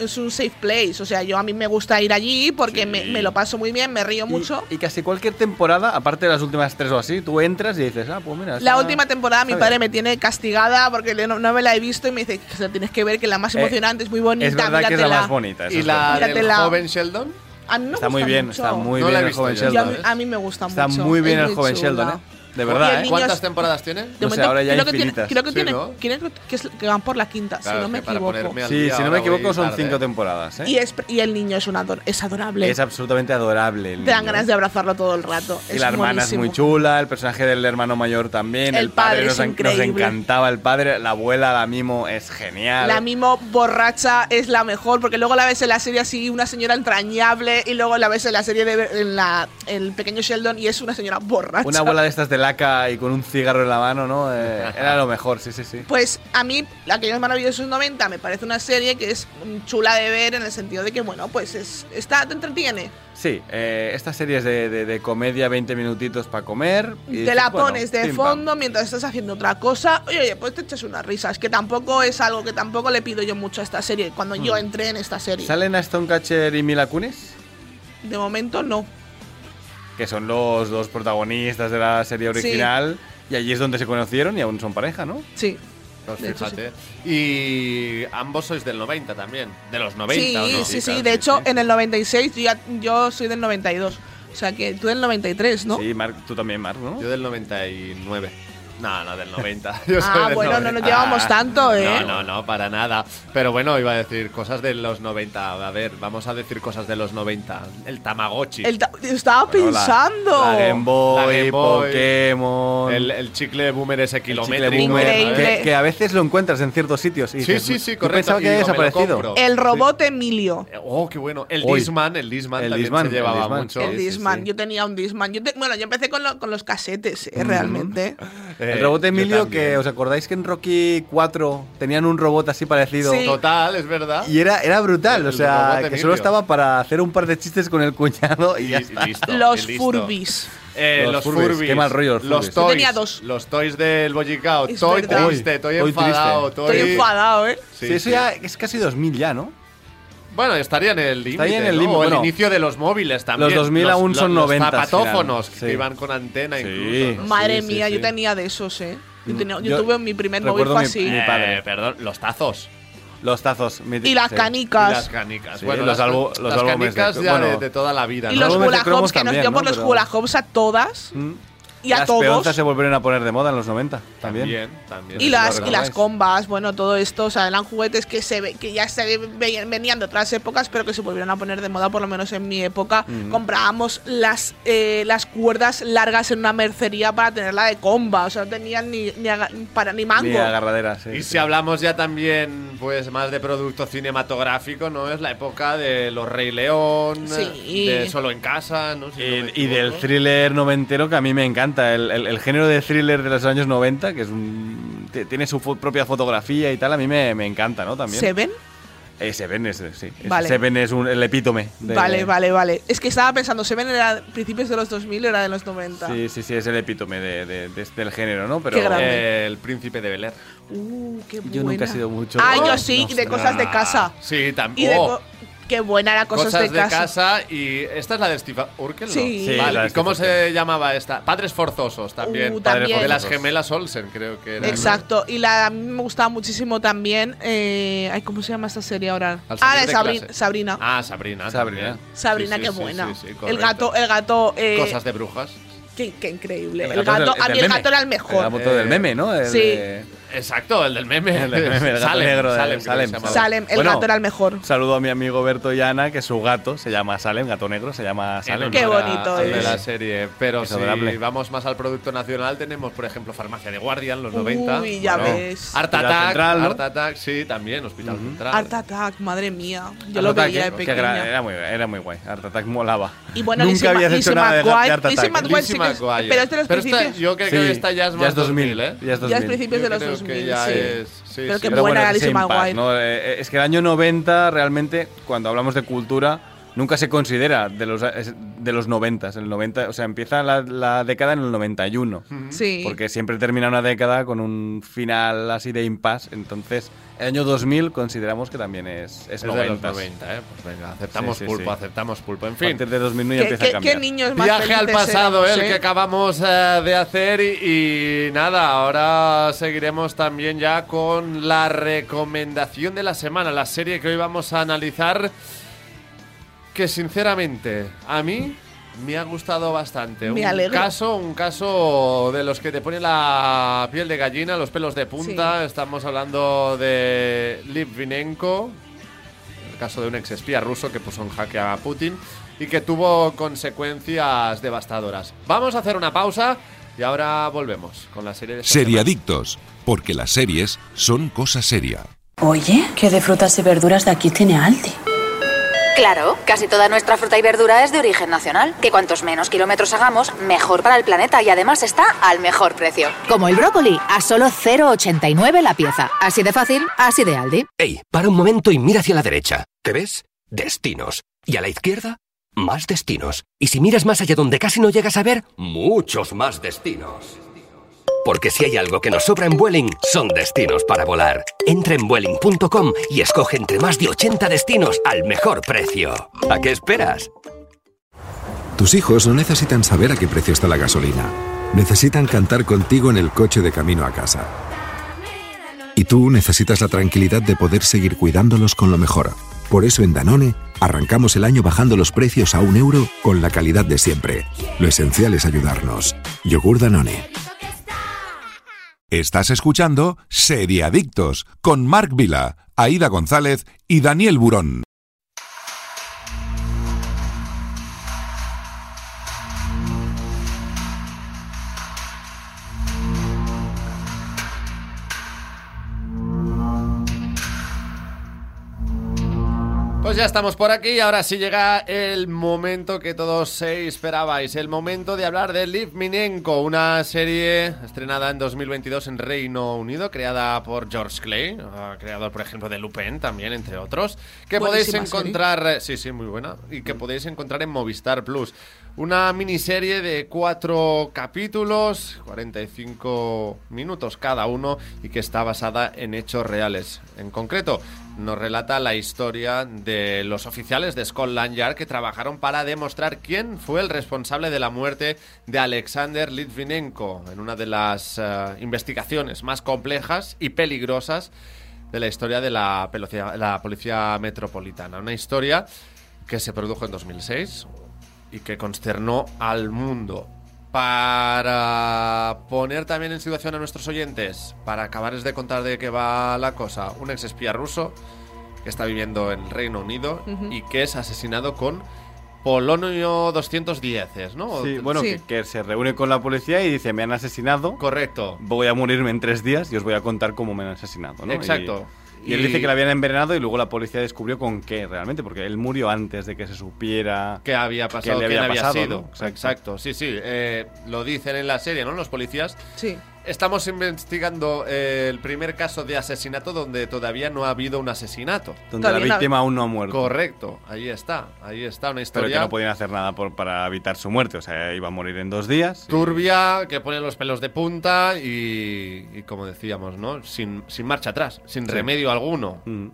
Speaker 3: es un safe place, o sea, yo a mí me gusta ir allí porque me, me lo paso muy bien, me río mucho.
Speaker 4: Y, y casi cualquier temporada, aparte de las últimas tres o así, tú entras y dices, ah, pues mira.
Speaker 3: La
Speaker 4: está-
Speaker 3: última temporada mi
Speaker 4: está
Speaker 3: padre
Speaker 4: bien.
Speaker 3: me tiene castigada porque no, no me la he visto y me dice que tienes que ver, que la más
Speaker 4: Eh,
Speaker 3: emocionante, es muy bonita,
Speaker 4: Es verdad que es la
Speaker 3: míratela".
Speaker 4: más bonita.
Speaker 2: ¿Y la del
Speaker 3: Míratela.
Speaker 2: joven Sheldon?
Speaker 3: A mí me
Speaker 4: Está muy
Speaker 3: gusta
Speaker 4: bien,
Speaker 3: mucho.
Speaker 4: está muy
Speaker 2: No
Speaker 4: bien el joven
Speaker 2: yo,
Speaker 3: Yo a,
Speaker 4: Sheldon.
Speaker 3: mí,
Speaker 2: ¿eh?
Speaker 3: a mí me gusta
Speaker 4: Está
Speaker 3: mucho.
Speaker 4: muy bien
Speaker 3: es
Speaker 4: el joven
Speaker 3: chula.
Speaker 4: Sheldon, ¿eh? De verdad, ¿eh?
Speaker 2: ¿Cuántas temporadas tiene?
Speaker 3: De
Speaker 4: No sé,
Speaker 3: momento,
Speaker 4: ahora ya
Speaker 3: creo que, tiene,
Speaker 4: infinitas.
Speaker 3: creo que,
Speaker 2: Sí,
Speaker 3: tiene,
Speaker 2: ¿no?
Speaker 3: creo que, es- que van por la quinta,
Speaker 2: Claro,
Speaker 3: si no me equivoco.
Speaker 4: Sí, si no me equivoco son
Speaker 2: tarde.
Speaker 4: cinco temporadas, ¿eh?
Speaker 3: Y, es, y el niño es, un ador- es adorable.
Speaker 4: Es absolutamente adorable. el
Speaker 3: Te dan
Speaker 4: niño.
Speaker 3: ganas de abrazarlo todo el rato.
Speaker 4: Y
Speaker 3: es
Speaker 4: la hermana
Speaker 3: buenísimo.
Speaker 4: es muy chula, el personaje del hermano mayor también.
Speaker 3: El padre
Speaker 4: nos,
Speaker 3: es
Speaker 4: nos
Speaker 3: increíble.
Speaker 4: encantaba el padre, la abuela, la mimo, es genial.
Speaker 3: La mimo borracha es la mejor, porque luego la ves en la serie así, una señora entrañable, y luego la ves en la serie de en la, el pequeño Sheldon y es una señora borracha.
Speaker 4: Una abuela de estas de y con un cigarro en la mano, ¿no? Eh, era lo mejor, sí, sí, sí.
Speaker 3: Pues a mí, Aquellos Maravillosos 90 me parece una serie que es mm, chula de ver en el sentido de que, bueno, pues es, está, te entretiene.
Speaker 4: Sí, eh, esta serie es de, de- de comedia, 20 minutitos para comer. y
Speaker 3: te
Speaker 4: dices,
Speaker 3: la
Speaker 4: bueno,
Speaker 3: pones de
Speaker 4: pim, pam.
Speaker 3: fondo mientras estás haciendo otra cosa. Oye, oye, pues te echas unas risas, que tampoco es algo que tampoco le pido yo mucho a esta serie, cuando yo
Speaker 4: Mm.
Speaker 3: entré en esta serie.
Speaker 4: ¿Salen a Stonecatcher y Mila Kunis?
Speaker 3: De momento no.
Speaker 4: Que son los dos protagonistas de la serie
Speaker 3: Sí.
Speaker 4: original. Y allí es donde se conocieron y aún son pareja, ¿no?
Speaker 3: Sí.
Speaker 2: Pues
Speaker 3: De hecho,
Speaker 2: fíjate. Y ambos sois del 90 también. De los 90,
Speaker 3: Sí,
Speaker 2: ¿o no?
Speaker 3: sí, sí.
Speaker 2: claro,
Speaker 3: De hecho,
Speaker 2: sí.
Speaker 3: en el 96 yo, ya- yo soy del 92. O sea que tú del 93, ¿no?
Speaker 4: Sí, Mark, tú también, Mark, ¿no?
Speaker 2: Yo del 99. No, no, del 90. Yo soy
Speaker 3: Ah,
Speaker 2: del
Speaker 3: bueno, no
Speaker 2: 90.
Speaker 3: nos llevamos tanto, ¿eh?
Speaker 2: No, no, no, para nada. Pero bueno, iba a decir cosas de los 90. A ver, vamos a decir cosas de los 90. El Tamagotchi.
Speaker 3: El ta- estaba
Speaker 4: Bueno, la-
Speaker 3: pensando.
Speaker 4: La, Game Boy,
Speaker 2: La Game Boy,
Speaker 4: Pokémon.
Speaker 2: el, el chicle boomer ese
Speaker 4: el chicle
Speaker 2: kilométrico.
Speaker 4: boomer,
Speaker 3: Increíble.
Speaker 4: que, que a veces lo encuentras en ciertos sitios. y
Speaker 2: Sí,
Speaker 4: dices,
Speaker 2: sí, sí, correcto.
Speaker 4: Pensaba que había desaparecido.
Speaker 3: El robot Emilio.
Speaker 2: Oh, qué bueno. El
Speaker 4: Uy.
Speaker 2: Disman, el Disman
Speaker 4: El
Speaker 2: también
Speaker 4: Disman,
Speaker 2: se
Speaker 4: el
Speaker 2: llevaba
Speaker 4: Disman.
Speaker 2: mucho.
Speaker 4: Sí,
Speaker 3: el
Speaker 4: sí,
Speaker 3: Disman.
Speaker 4: sí.
Speaker 3: Yo tenía un Disman. Yo te- bueno, yo empecé con, lo- con los casetes, eh, realmente.
Speaker 4: El robot Emilio, que os acordáis que en Rocky 4 tenían un robot así parecido.
Speaker 3: Sí.
Speaker 2: Total, es verdad.
Speaker 4: Y era, era brutal,
Speaker 2: El
Speaker 4: o sea, que solo estaba para hacer un par de chistes con el cuñado y,
Speaker 2: Y-
Speaker 4: ya
Speaker 2: y
Speaker 4: está.
Speaker 2: listo,
Speaker 3: los
Speaker 2: y.
Speaker 3: Furbies.
Speaker 2: Eh,
Speaker 4: Los
Speaker 2: los,
Speaker 4: Furbies,
Speaker 2: Furbies.
Speaker 4: qué mal rollo los
Speaker 2: Los toys.
Speaker 3: Yo tenía dos.
Speaker 2: Los toys del Bollicao. Estoy
Speaker 3: verdad.
Speaker 2: triste, estoy
Speaker 4: Estoy
Speaker 2: enfadado.
Speaker 4: triste.
Speaker 3: Estoy
Speaker 2: estoy-
Speaker 3: enfadado, ¿eh?
Speaker 2: Sí,
Speaker 4: Sí, eso ya es casi 2000 ya, ¿no?
Speaker 2: Bueno, estaría en el límite.
Speaker 4: En el
Speaker 2: ¿no?
Speaker 4: límite,
Speaker 2: O el
Speaker 4: bueno.
Speaker 2: inicio de los móviles también.
Speaker 4: Los 2000 aún son
Speaker 2: los
Speaker 4: 90
Speaker 2: zapatófonos que
Speaker 4: sí.
Speaker 2: iban con antena
Speaker 4: Sí.
Speaker 2: incluso. ¿no?
Speaker 3: Madre
Speaker 4: sí,
Speaker 3: mía,
Speaker 4: sí.
Speaker 3: yo tenía de esos, ¿eh? Yo, tenía- yo
Speaker 4: Yo
Speaker 3: tuve mi primer móvil
Speaker 4: recuerdo
Speaker 3: fue
Speaker 4: mi-
Speaker 3: así.
Speaker 4: mi-
Speaker 2: Eh,
Speaker 4: padre.
Speaker 2: perdón, los tazos.
Speaker 4: Los tazos. mi-
Speaker 3: y las
Speaker 4: sí.
Speaker 2: Y
Speaker 3: canicas.
Speaker 2: las canicas.
Speaker 4: Sí,
Speaker 2: bueno,
Speaker 4: los
Speaker 2: las,
Speaker 4: los
Speaker 2: las
Speaker 4: álbumes de-
Speaker 2: canicas ya
Speaker 4: bueno.
Speaker 2: de, de toda la vida.
Speaker 3: Y
Speaker 2: ¿no?
Speaker 3: los
Speaker 4: Álbumes de
Speaker 3: hula
Speaker 4: cromos
Speaker 3: hoops, que nos
Speaker 4: también,
Speaker 3: dio por los
Speaker 4: Pero-
Speaker 3: hula hoops a todas.
Speaker 4: Mm.
Speaker 3: Y a
Speaker 4: las
Speaker 3: todos.
Speaker 4: peonzas se volvieron a poner de moda en los 90 también.
Speaker 2: También, también.
Speaker 3: Y las, y las combas, bueno, todo esto, o sea, eran juguetes que se ve, que ya se veían- venían de otras épocas, pero que se volvieron a poner de moda, por lo menos en mi época.
Speaker 4: Mm.
Speaker 3: Comprábamos las, eh, las cuerdas largas en una mercería para tenerla de comba, o sea, no tenían ni, ni, para, ni mango.
Speaker 4: Ni agarradera, sí.
Speaker 2: Y
Speaker 4: sí.
Speaker 2: si hablamos ya también, pues más de producto cinematográfico, ¿no? Es la época de Los Rey León,
Speaker 3: Sí.
Speaker 2: de Solo en Casa, ¿no? Si no
Speaker 4: Y, y del thriller noventero que a mí me encanta. El, el- el género de thriller de los años 90, que es un, tiene su fo- propia fotografía y tal, a mí me, me encanta, ¿no? También.
Speaker 3: ¿Seven?
Speaker 4: Eh, Seven es, sí.
Speaker 3: Vale.
Speaker 4: Seven es un- el epítome. de-
Speaker 3: Vale, vale, vale. Es que estaba pensando, Seven era principios de los 2000, era de los 90.
Speaker 4: Sí, sí, sí, es el epítome de, de- de- del género, ¿no? Pero.
Speaker 2: Eh, el Príncipe de Bel Air.
Speaker 3: Uh, qué
Speaker 4: yo nunca he
Speaker 3: buena.
Speaker 4: sido mucho.
Speaker 3: Ah, yo sí, de cosas de casa.
Speaker 2: Sí, también.
Speaker 3: Qué buena era cosas,
Speaker 2: Cosas,
Speaker 3: de, casa.
Speaker 2: y esta es la de Steve Urkel, ¿no?
Speaker 3: Sí.
Speaker 4: Sí,
Speaker 2: Vale,
Speaker 4: la de
Speaker 2: ¿y cómo se llamaba esta? Padres forzosos también.
Speaker 3: Uh.
Speaker 2: De las gemelas Olsen, creo que era.
Speaker 3: Exacto. Y la, a mí me gustaba muchísimo también. Eh, ay, ¿Cómo se llama esta serie ahora? Ah, de
Speaker 2: de
Speaker 3: Sabri-
Speaker 2: clase.
Speaker 3: Sabrina.
Speaker 2: Ah, Sabrina.
Speaker 4: Sabrina.
Speaker 2: también.
Speaker 3: Sabrina,
Speaker 2: Sí,
Speaker 3: qué
Speaker 2: sí,
Speaker 3: buena.
Speaker 2: sí, sí,
Speaker 3: el gato, el gato. eh,
Speaker 2: Cosas de brujas.
Speaker 3: qué, qué increíble.
Speaker 4: El
Speaker 3: El,
Speaker 4: gato
Speaker 3: gato,
Speaker 4: del-
Speaker 3: a mí el
Speaker 4: meme.
Speaker 3: gato era el
Speaker 4: La
Speaker 3: mejor.
Speaker 4: foto del
Speaker 2: Eh,
Speaker 4: meme, ¿no? El
Speaker 3: sí.
Speaker 4: de-
Speaker 2: Exacto, el del meme.
Speaker 4: El del meme, el gato
Speaker 2: Salem,
Speaker 4: negro de
Speaker 2: Salem,
Speaker 4: Salem.
Speaker 3: el
Speaker 4: Bueno,
Speaker 3: gato era el mejor.
Speaker 4: Saludo a mi amigo Berto y Ana, que su gato se llama Salem, gato negro, se llama Salem.
Speaker 3: Qué bonito
Speaker 2: al de
Speaker 3: es.
Speaker 2: la serie. Pero
Speaker 4: Es
Speaker 2: si
Speaker 4: adorable.
Speaker 2: vamos más al producto nacional, tenemos, por ejemplo, Farmacia de Guardia en los
Speaker 3: Uy,
Speaker 2: 90.
Speaker 3: ya ves.
Speaker 2: Art
Speaker 4: Hospital
Speaker 2: Attack,
Speaker 4: Central, ¿no?
Speaker 2: Art Attack, sí, también, Hospital Central.
Speaker 3: Art Attack, madre mía. Yo
Speaker 4: Art
Speaker 3: lo
Speaker 4: Attack,
Speaker 3: veía de pequeña.
Speaker 4: era, muy, era muy guay. Art Attack molaba.
Speaker 3: Y bueno,
Speaker 4: Nunca
Speaker 3: Lizzie,
Speaker 4: habías hecho nada de, Art Attack.
Speaker 3: Es- pero es de los principios.
Speaker 2: yo creo
Speaker 4: Sí,
Speaker 2: que esta ya es más 2000, ¿eh?
Speaker 4: Ya es 2000.
Speaker 3: Ya es principios de los
Speaker 2: creo
Speaker 3: 2000.
Speaker 2: que ya
Speaker 3: sí.
Speaker 2: es. sí,
Speaker 3: Pero
Speaker 2: sí.
Speaker 4: Es que el año 90 realmente, cuando hablamos de cultura, nunca se considera de los, de los 90. El 90 o sea, empieza la, la década en el 91.
Speaker 3: Sí.
Speaker 4: Porque siempre termina una década con un final así de impasse. Entonces, el año 2000 consideramos que también es, es
Speaker 2: Es de los
Speaker 4: 90.
Speaker 2: 90, ¿eh? Pues venga, aceptamos
Speaker 4: Sí, sí,
Speaker 2: pulpo,
Speaker 4: sí.
Speaker 2: aceptamos pulpo. En fin,
Speaker 4: partir de 2000 ya
Speaker 3: ¿Qué,
Speaker 4: empieza a cambiar.
Speaker 3: qué niños más
Speaker 2: viaje al pasado, el
Speaker 3: ¿eh?
Speaker 2: que acabamos eh, de hacer y, y nada, ahora seguiremos también ya con la recomendación de la semana, la serie que hoy vamos a analizar, que sinceramente a mí me ha gustado bastante.
Speaker 3: Me
Speaker 2: un
Speaker 3: alegro.
Speaker 2: caso, un caso de los que te pone la piel de gallina, los pelos de punta.
Speaker 3: Sí.
Speaker 2: Estamos hablando de Litvinenko, el caso de un ex espía ruso que puso en jaque a Putin y que tuvo consecuencias devastadoras. Vamos a hacer una pausa y ahora volvemos con la serie de.
Speaker 1: Seriadictos, porque las series son cosa seria.
Speaker 6: Oye, ¿qué de frutas y verduras de aquí tiene Aldi?
Speaker 7: Claro, casi toda nuestra fruta y verdura es de origen nacional. Que cuantos menos kilómetros hagamos, mejor para el planeta y además está al mejor precio.
Speaker 8: Como el brócoli, a solo 0,89 la pieza. Así de fácil, así de Aldi.
Speaker 5: Ey, para un momento y mira hacia la derecha. ¿Qué ves? Destinos. Y a la izquierda, más destinos. Y si miras más allá donde casi no llegas a ver, muchos más destinos. Porque si hay algo que nos sobra en Vueling, son destinos para volar. Entra en Vueling.com y escoge entre más de 80 destinos al mejor precio. ¿A qué esperas?
Speaker 10: Tus hijos no necesitan saber a qué precio está la gasolina. Necesitan cantar contigo en el coche de camino a casa. Y tú necesitas la tranquilidad de poder seguir cuidándolos con lo mejor. Por eso en Danone arrancamos el año bajando los precios a un euro con la calidad de siempre. Lo esencial es ayudarnos. Yogur Danone.
Speaker 1: Estás escuchando Seriadictos con Marc Vila, Aida González y Daniel Burón.
Speaker 2: Ya estamos por aquí y ahora sí llega el momento que todos esperabais, el momento de hablar de Liv Minenko, una serie estrenada en 2022 en Reino Unido, creada por George Clay, creador por ejemplo de Lupin también, entre otros, que podéis
Speaker 3: Buenísima
Speaker 2: encontrar, sí, sí, muy buena, y que podéis encontrar en Movistar Plus. Una miniserie de cuatro capítulos, 45 minutos cada uno, y que está basada en hechos reales. En concreto, nos relata la historia de los oficiales de Scotland Yard que trabajaron para demostrar quién fue el responsable de la muerte de Alexander Litvinenko en una de las eh, investigaciones más complejas y peligrosas de la historia de la, la policía metropolitana. Una historia que se produjo en 2006 y que consternó al mundo. Para poner también en situación a nuestros oyentes, para acabarles de contar de qué va la cosa, un ex espía ruso que está viviendo en Reino Unido
Speaker 3: Ujú.
Speaker 2: y que es asesinado con Polonio 210, ¿no?
Speaker 4: Sí, bueno,
Speaker 3: Sí.
Speaker 4: Que, que se reúne con la policía y dice, me han asesinado,
Speaker 2: Correcto.
Speaker 4: voy a morirme en tres días y os voy a contar cómo me han asesinado, ¿no?
Speaker 2: Exacto.
Speaker 4: Y, y él dice que la habían envenenado y luego la policía descubrió con qué realmente, porque él murió antes de que se supiera...
Speaker 2: ¿Qué había pasado?
Speaker 4: le
Speaker 2: ¿Quién
Speaker 4: había
Speaker 2: había
Speaker 4: pasado,
Speaker 2: sido?
Speaker 4: ¿no? Exacto.
Speaker 2: Exacto. Sí, sí. eh, lo dicen en la serie, ¿no? Los policías.
Speaker 3: Sí.
Speaker 2: Estamos investigando eh, el primer caso de asesinato donde todavía no ha habido un asesinato.
Speaker 4: Donde la
Speaker 3: no-
Speaker 4: víctima aún no ha muerto.
Speaker 2: Correcto, ahí está, ahí está una
Speaker 4: Pero
Speaker 2: historia
Speaker 4: que no podían hacer nada por- para evitar su muerte. O sea, iba a morir en dos días.
Speaker 2: turbia que pone los pelos de punta y, y como decíamos, ¿no? Sin, sin marcha atrás, sin
Speaker 4: Sí.
Speaker 2: remedio alguno.
Speaker 4: Mm.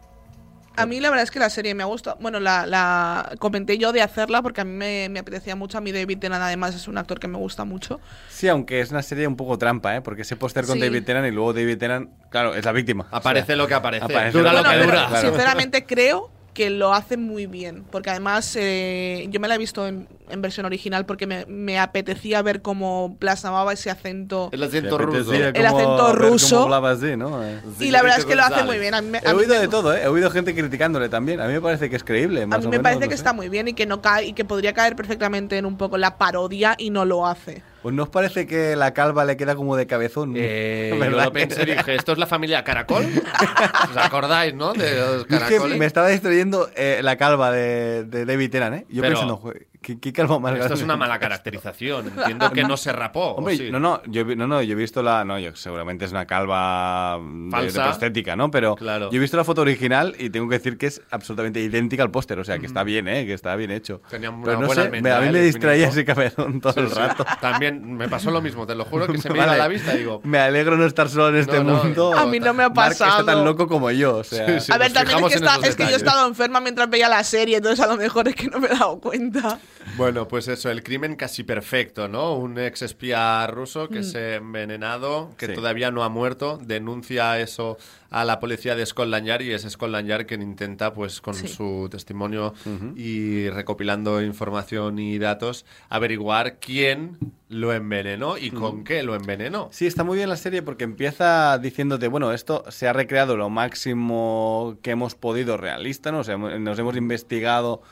Speaker 3: A mí la verdad es que la serie me ha gustado. Bueno, la, la comenté yo de hacerla porque a mí me, me apetecía mucho. A mí David Tennant además es un actor que me gusta mucho.
Speaker 4: Sí, aunque es una serie un poco trampa, ¿eh? Porque ese póster con
Speaker 3: Sí.
Speaker 4: David Tennant y luego David Tennant, claro, es la víctima.
Speaker 2: Aparece
Speaker 4: O sea,
Speaker 2: lo que aparece,
Speaker 4: aparece
Speaker 2: dura
Speaker 4: lo
Speaker 2: lo
Speaker 4: que
Speaker 2: dura.
Speaker 4: claro.
Speaker 3: sinceramente creo que lo hace muy bien. Porque además eh, yo me la he visto en, en versión original porque me, me apetecía ver cómo plasmaba ese acento.
Speaker 2: El acento ruso.
Speaker 3: El acento ruso.
Speaker 4: hablaba así, ¿no? Eh.
Speaker 3: y la verdad es que lo hace muy bien. A mí, me-
Speaker 4: He oído de todo, ¿eh? He oído gente criticándole también. A mí me parece que es creíble.
Speaker 3: A mí
Speaker 4: o
Speaker 3: me
Speaker 4: menos,
Speaker 3: parece
Speaker 4: no
Speaker 3: que
Speaker 4: sé.
Speaker 3: está muy bien y que no cae y que podría caer perfectamente en un poco la parodia y no lo hace.
Speaker 4: Pues no os parece que la calva le queda como de cabezón.
Speaker 2: Eh, yo lo pensé y dije, ¿esto es la familia Caracol? ¿Os acordáis, no? De los
Speaker 4: Es que me estaba distrayendo eh, la calva de, de David Tennant, ¿eh? Yo
Speaker 2: Pero-
Speaker 4: pensando, "Joder, ¿Qué, qué calvo más
Speaker 2: Esto es una mala caracterización. Entiendo que no se rapó. ¿o
Speaker 4: Hombre,
Speaker 2: sí?
Speaker 4: no, no, yo, no, no, yo he visto la. No, yo seguramente es una calva de- de,
Speaker 2: Falsa.
Speaker 4: prostética, ¿no? Pero
Speaker 2: Claro.
Speaker 4: yo he visto la foto original y tengo que decir que es absolutamente idéntica al póster. O sea, que está bien, ¿eh? Que está bien hecho.
Speaker 2: Tenía una
Speaker 4: Pero no
Speaker 2: buena
Speaker 4: sé,
Speaker 2: almendra,
Speaker 4: me- a mí
Speaker 2: ¿eh?
Speaker 4: me distraía ese cabezón todo el
Speaker 2: sí.
Speaker 4: rato.
Speaker 2: También me pasó lo mismo, te lo juro que se me iba
Speaker 4: Vale.
Speaker 2: a la vista. Digo,
Speaker 4: Me alegro no estar solo en este
Speaker 2: No, no,
Speaker 4: mundo.
Speaker 3: A mí no me ha
Speaker 4: Mark está
Speaker 3: pasado.
Speaker 4: tan loco como yo. O sea,
Speaker 2: Sí, sí.
Speaker 3: a ver, también es que,
Speaker 2: en
Speaker 3: está-
Speaker 2: esos
Speaker 3: es que yo he estado enferma mientras veía la serie, entonces a lo mejor es que no me he dado cuenta.
Speaker 2: Bueno, pues eso, el crimen casi perfecto, ¿no? Un ex espía ruso que
Speaker 3: Mm.
Speaker 2: se ha envenenado, que
Speaker 4: Sí.
Speaker 2: todavía no ha muerto, denuncia eso a la policía de Scotland Yard y es Scotland Yard quien intenta, pues con
Speaker 3: Sí.
Speaker 2: su testimonio y recopilando información y datos, averiguar quién lo envenenó y con qué lo envenenó.
Speaker 4: Sí, está muy bien la serie porque empieza diciéndote, bueno, esto se ha recreado lo máximo que hemos podido realista, ¿no? O sea, nos hemos investigado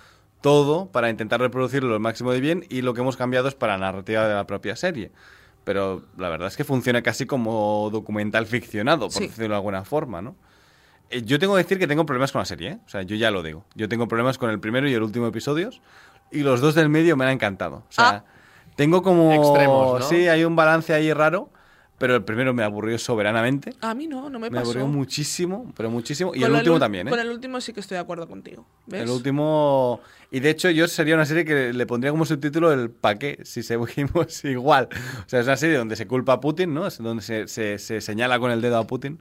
Speaker 4: todo para intentar reproducirlo lo máximo de bien y lo que hemos cambiado es para la narrativa de la propia serie. Pero la verdad es que funciona casi como documental ficcionado, por
Speaker 3: Sí.
Speaker 4: decirlo de alguna forma, ¿no? Eh, Yo tengo que decir que tengo problemas con la serie, ¿eh? O sea, yo ya lo digo. Yo tengo problemas con el primero y el último episodios y los dos del medio me han encantado. O sea, tengo como...
Speaker 2: Extremos, ¿no?
Speaker 4: Sí, hay un balance ahí raro, pero el primero me aburrió soberanamente.
Speaker 3: A mí no, no me,
Speaker 4: Me
Speaker 3: pasó.
Speaker 4: aburrió muchísimo, pero muchísimo. Y
Speaker 3: Con
Speaker 4: el último
Speaker 3: ul-
Speaker 4: también, ¿eh?
Speaker 3: Con el último sí que estoy de acuerdo contigo. ¿ves?
Speaker 4: El último. Y de hecho, yo sería una serie que le pondría como subtítulo el pa' qué, si seguimos igual. O sea, es una serie donde se culpa a Putin, ¿no? Es donde se, se- se señala con el dedo a Putin.